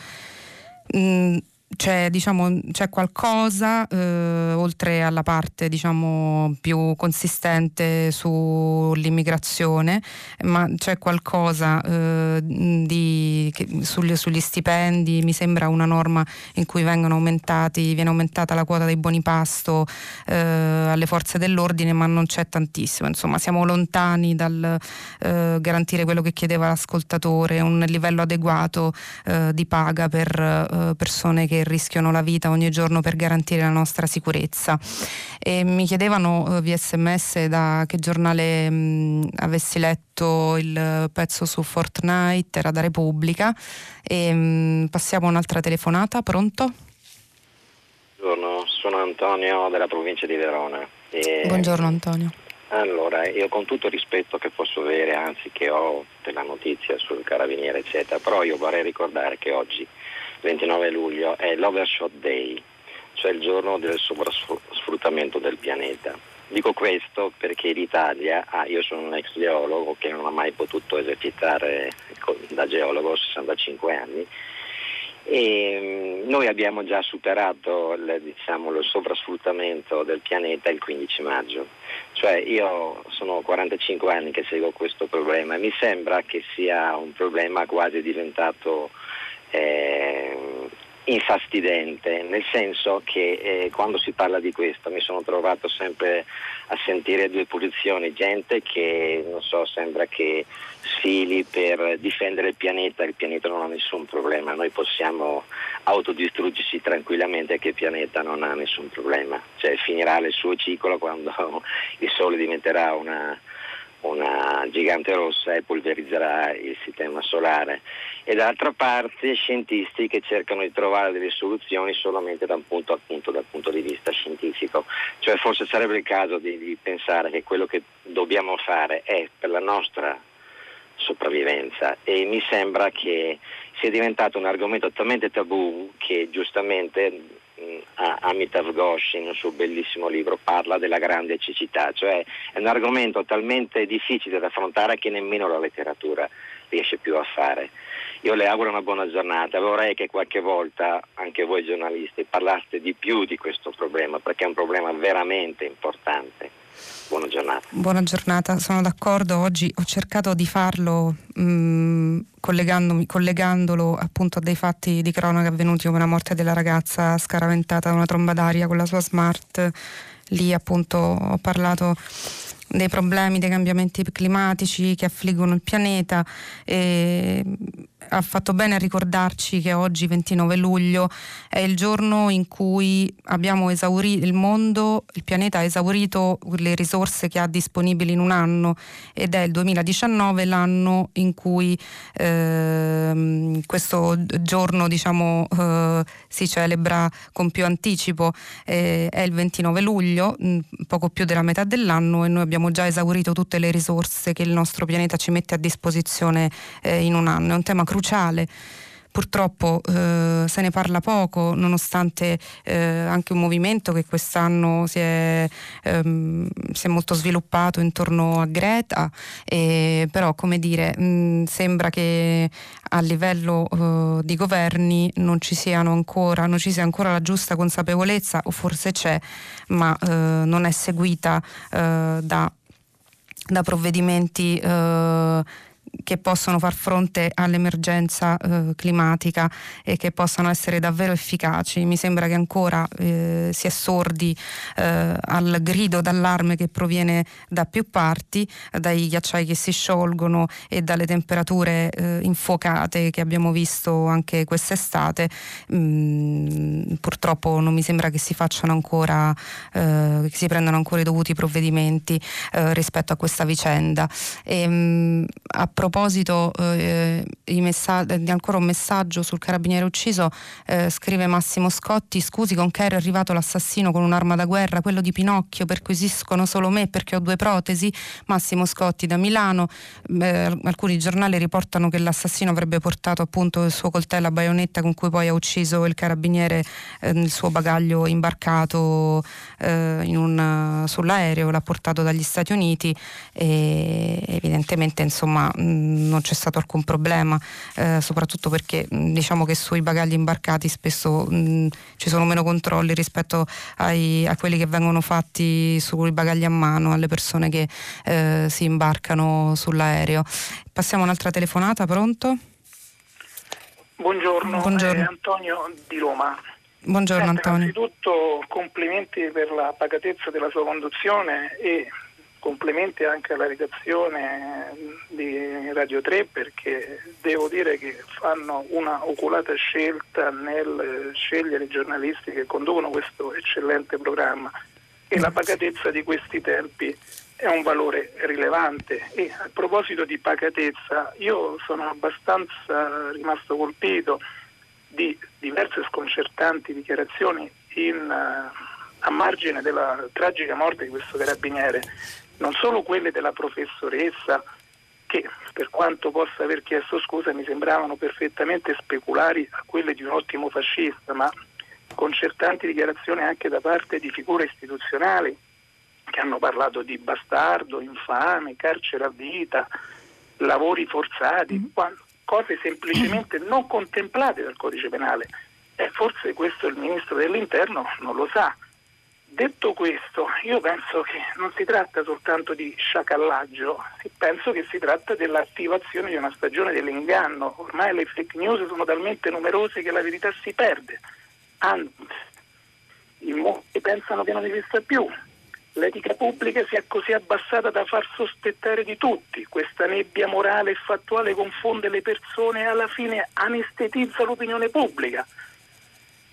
Mm, c'è, diciamo, c'è qualcosa eh, oltre alla parte diciamo, più consistente sull'immigrazione, ma c'è qualcosa eh, di, che, sugli, sugli, stipendi, mi sembra una norma in cui vengono aumentati, viene aumentata la quota dei buoni pasto eh, alle forze dell'ordine, ma non c'è tantissimo, insomma siamo lontani dal eh, garantire quello che chiedeva l'ascoltatore, un livello adeguato eh, di paga per eh, persone che che rischiano la vita ogni giorno per garantire la nostra sicurezza. E mi chiedevano via sms da che giornale mh, avessi letto il pezzo su Fortnite, era da Repubblica. E, mh, passiamo a un'altra telefonata, pronto? Buongiorno, sono Antonio della provincia di Verona. E... Buongiorno Antonio. Allora, io con tutto il rispetto che posso avere, anzi che ho per la notizia sul carabiniere, eccetera, però io vorrei ricordare che oggi, 29 luglio, è l'Overshot Day, cioè il giorno del sovrasfruttamento del pianeta. Dico questo perché l'Italia, ah, io sono un ex geologo che non ha mai potuto esercitare da geologo a 65 anni, e mm, noi abbiamo già superato il, diciamo, lo sovrasfruttamento del pianeta il 15 maggio, cioè io sono 45 anni che seguo questo problema e mi sembra che sia un problema quasi diventato eh, infastidente, nel senso che eh, quando si parla di questo mi sono trovato sempre a sentire due posizioni, gente che non so, sembra che sfili per difendere il pianeta, il pianeta non ha nessun problema, noi possiamo autodistruggerci tranquillamente che il pianeta non ha nessun problema, cioè finirà il suo ciclo quando il Sole diventerà una, una gigante rossa e polverizzerà il sistema solare e dall'altra parte scientisti che cercano di trovare delle soluzioni solamente da un punto, appunto, dal punto di vista scientifico. Cioè forse sarebbe il caso di, di pensare che quello che dobbiamo fare è per la nostra sopravvivenza e mi sembra che sia diventato un argomento talmente tabù che giustamente Amitav Ghosh in un suo bellissimo libro parla della grande cecità, cioè è un argomento talmente difficile da affrontare che nemmeno la letteratura riesce più a fare. Io le auguro una buona giornata, vorrei che qualche volta anche voi giornalisti parlaste di più di questo problema perché è un problema veramente importante. Buona giornata. Buona giornata, sono d'accordo. Oggi ho cercato di farlo mh, mm, collegandolo appunto a dei fatti di cronaca avvenuti come la morte della ragazza scaraventata da una tromba d'aria con la sua smart. Lì appunto ho parlato dei problemi dei cambiamenti climatici che affliggono il pianeta. E ha fatto bene a ricordarci che oggi, 29 luglio, è il giorno in cui abbiamo esaurito il mondo, il pianeta ha esaurito le risorse che ha disponibili in un anno ed è il 2019 l'anno in cui eh, questo giorno diciamo, eh, si celebra con più anticipo. Eh, è il 29 luglio, mh, poco più della metà dell'anno e noi abbiamo già esaurito tutte le risorse che il nostro pianeta ci mette a disposizione eh, in un anno. È un tema cruciale. Purtroppo eh, se ne parla poco nonostante eh, anche un movimento che quest'anno si è, ehm, si è molto sviluppato intorno a Greta e, però come dire mh, sembra che a livello eh, di governi non ci ancora non ci sia ancora la giusta consapevolezza o forse c'è ma eh, non è seguita eh, da da provvedimenti eh, che possono far fronte all'emergenza eh, climatica e che possano essere davvero efficaci. Mi sembra che ancora eh, si è sordi eh, al grido d'allarme che proviene da più parti, dai ghiacciai che si sciolgono e dalle temperature eh, infuocate che abbiamo visto anche quest'estate. Mm, purtroppo non mi sembra che si facciano ancora, eh, che si prendano ancora i dovuti provvedimenti eh, rispetto a questa vicenda. E, mm, a proposito eh, messag- ancora un messaggio sul carabiniere ucciso, eh, scrive Massimo Scotti, scusi con che è arrivato l'assassino con un'arma da guerra, quello di Pinocchio, perquisiscono solo me perché ho due protesi, Massimo Scotti da Milano, eh, alcuni giornali riportano che l'assassino avrebbe portato appunto il suo coltello a baionetta con cui poi ha ucciso il carabiniere eh, nel suo bagaglio imbarcato eh, un, sull'aereo, l'ha portato dagli Stati Uniti e evidentemente insomma non c'è stato alcun problema, eh, soprattutto perché diciamo che sui bagagli imbarcati spesso mh, ci sono meno controlli rispetto ai, a quelli che vengono fatti sui bagagli a mano alle persone che eh, si imbarcano sull'aereo. Passiamo a un'altra telefonata, pronto? Buongiorno, Buongiorno. Antonio di Roma. Buongiorno Senta, Antonio. Innanzitutto complimenti per la pacatezza della sua conduzione e complimenti anche alla redazione di Radio 3 perché devo dire che fanno una oculata scelta nel scegliere i giornalisti che conducono questo eccellente programma. E la pacatezza di questi tempi è un valore rilevante. E a proposito di pacatezza io sono abbastanza rimasto colpito di diverse sconcertanti dichiarazioni in, uh, a margine della tragica morte di questo carabiniere, non solo quelle della professoressa che per quanto possa aver chiesto scusa mi sembravano perfettamente speculari a quelle di un ottimo fascista, ma concertanti dichiarazioni anche da parte di figure istituzionali che hanno parlato di bastardo, infame, carcere a vita, lavori forzati, mm. cose semplicemente non contemplate dal codice penale. E forse questo il ministro dell'interno non lo sa. Detto questo, io penso che non si tratta soltanto di sciacallaggio, penso che si tratta dell'attivazione di una stagione dell'inganno. Ormai le fake news sono talmente numerose che la verità si perde. Anzi, in molti pensano che non esista più. L'etica pubblica si è così abbassata da far sospettare di tutti. Questa nebbia morale e fattuale confonde le persone e alla fine anestetizza l'opinione pubblica.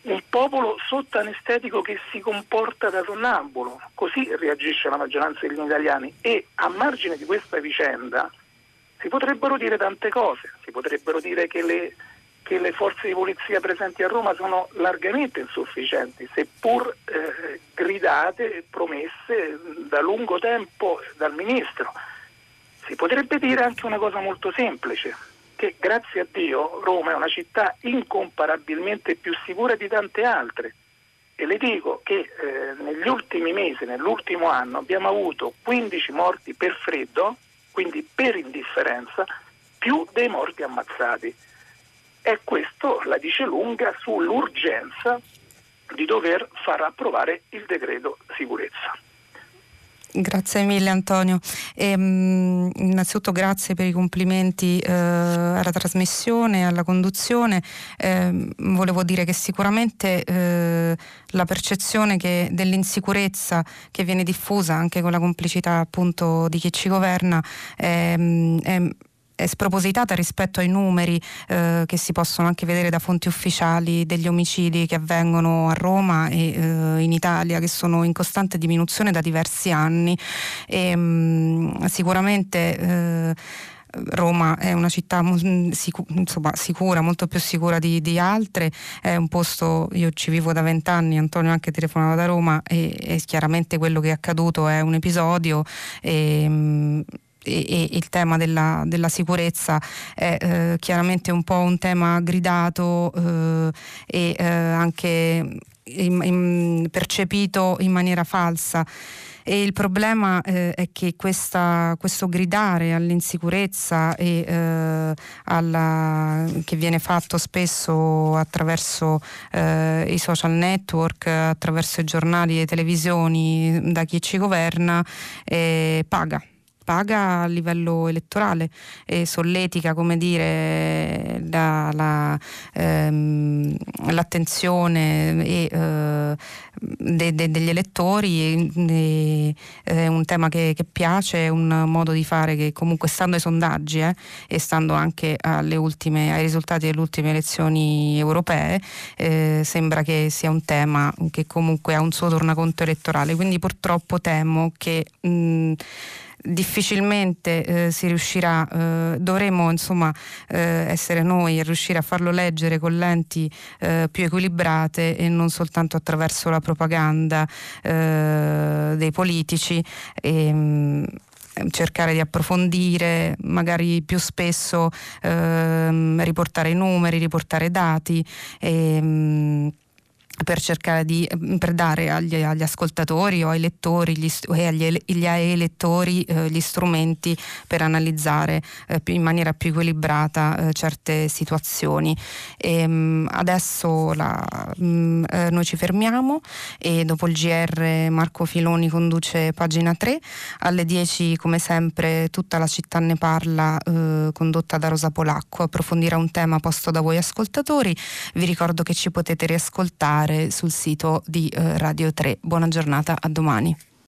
Un popolo sotto anestetico che si comporta da sonnambulo, così reagisce la maggioranza degli italiani. E a margine di questa vicenda si potrebbero dire tante cose, si potrebbero dire che le che le forze di polizia presenti a Roma sono largamente insufficienti, seppur eh, gridate e promesse da lungo tempo dal Ministro. Si potrebbe dire anche una cosa molto semplice, che grazie a Dio Roma è una città incomparabilmente più sicura di tante altre. E le dico che eh, negli ultimi mesi, nell'ultimo anno, abbiamo avuto 15 morti per freddo, quindi per indifferenza, più dei morti ammazzati e questo la dice lunga sull'urgenza di dover far approvare il decreto sicurezza. Grazie mille Antonio. E, um, innanzitutto grazie per i complimenti uh, alla trasmissione, alla conduzione. Eh, volevo dire che sicuramente uh, la percezione che, dell'insicurezza che viene diffusa anche con la complicità appunto di chi ci governa è, è è spropositata rispetto ai numeri eh, che si possono anche vedere da fonti ufficiali degli omicidi che avvengono a Roma e eh, in Italia che sono in costante diminuzione da diversi anni e mh, mm, sicuramente eh, Roma è una città insomma, sicura, molto più sicura di, di, altre, è un posto, io ci vivo da vent'anni, Antonio anche telefonava da Roma e, e, chiaramente quello che è accaduto è un episodio. E, mh, e, il tema della, della sicurezza è eh, chiaramente un po' un tema gridato eh, e eh, anche in, in, percepito in maniera falsa. E il problema eh, è che questa, questo gridare all'insicurezza e, eh, alla, che viene fatto spesso attraverso eh, i social network, attraverso i giornali e le televisioni da chi ci governa, eh, paga paga a livello elettorale e solletica come dire, la, la, ehm, l'attenzione e, eh, de, de, degli elettori e, è un tema che, che, piace, è un modo di fare che comunque stando ai sondaggi eh, e stando anche ultime, ai risultati delle ultime elezioni europee eh, sembra che sia un tema che comunque ha un suo tornaconto elettorale. Quindi purtroppo temo che mh, difficilmente eh, si riuscirà, eh, dovremo insomma eh, essere noi a riuscire a farlo leggere con lenti eh, più equilibrate e non soltanto attraverso la propaganda eh, dei politici. E, mh, cercare di approfondire, magari più spesso ehm, riportare numeri, riportare dati. E, mh, per cercare di per dare agli, agli, ascoltatori o ai lettori gli, e agli, agli elettori eh, gli strumenti per analizzare eh, in maniera più equilibrata eh, certe situazioni. E, ehm, mh, adesso la, mh, mm, eh, noi ci fermiamo e dopo il GR Marco Filoni conduce pagina 3 alle 10 come sempre tutta la città ne parla eh, condotta da Rosa Polacco. Approfondirà un tema posto da voi ascoltatori. Vi ricordo che ci potete riascoltare sul sito di eh, Radio 3. Buona giornata, a domani.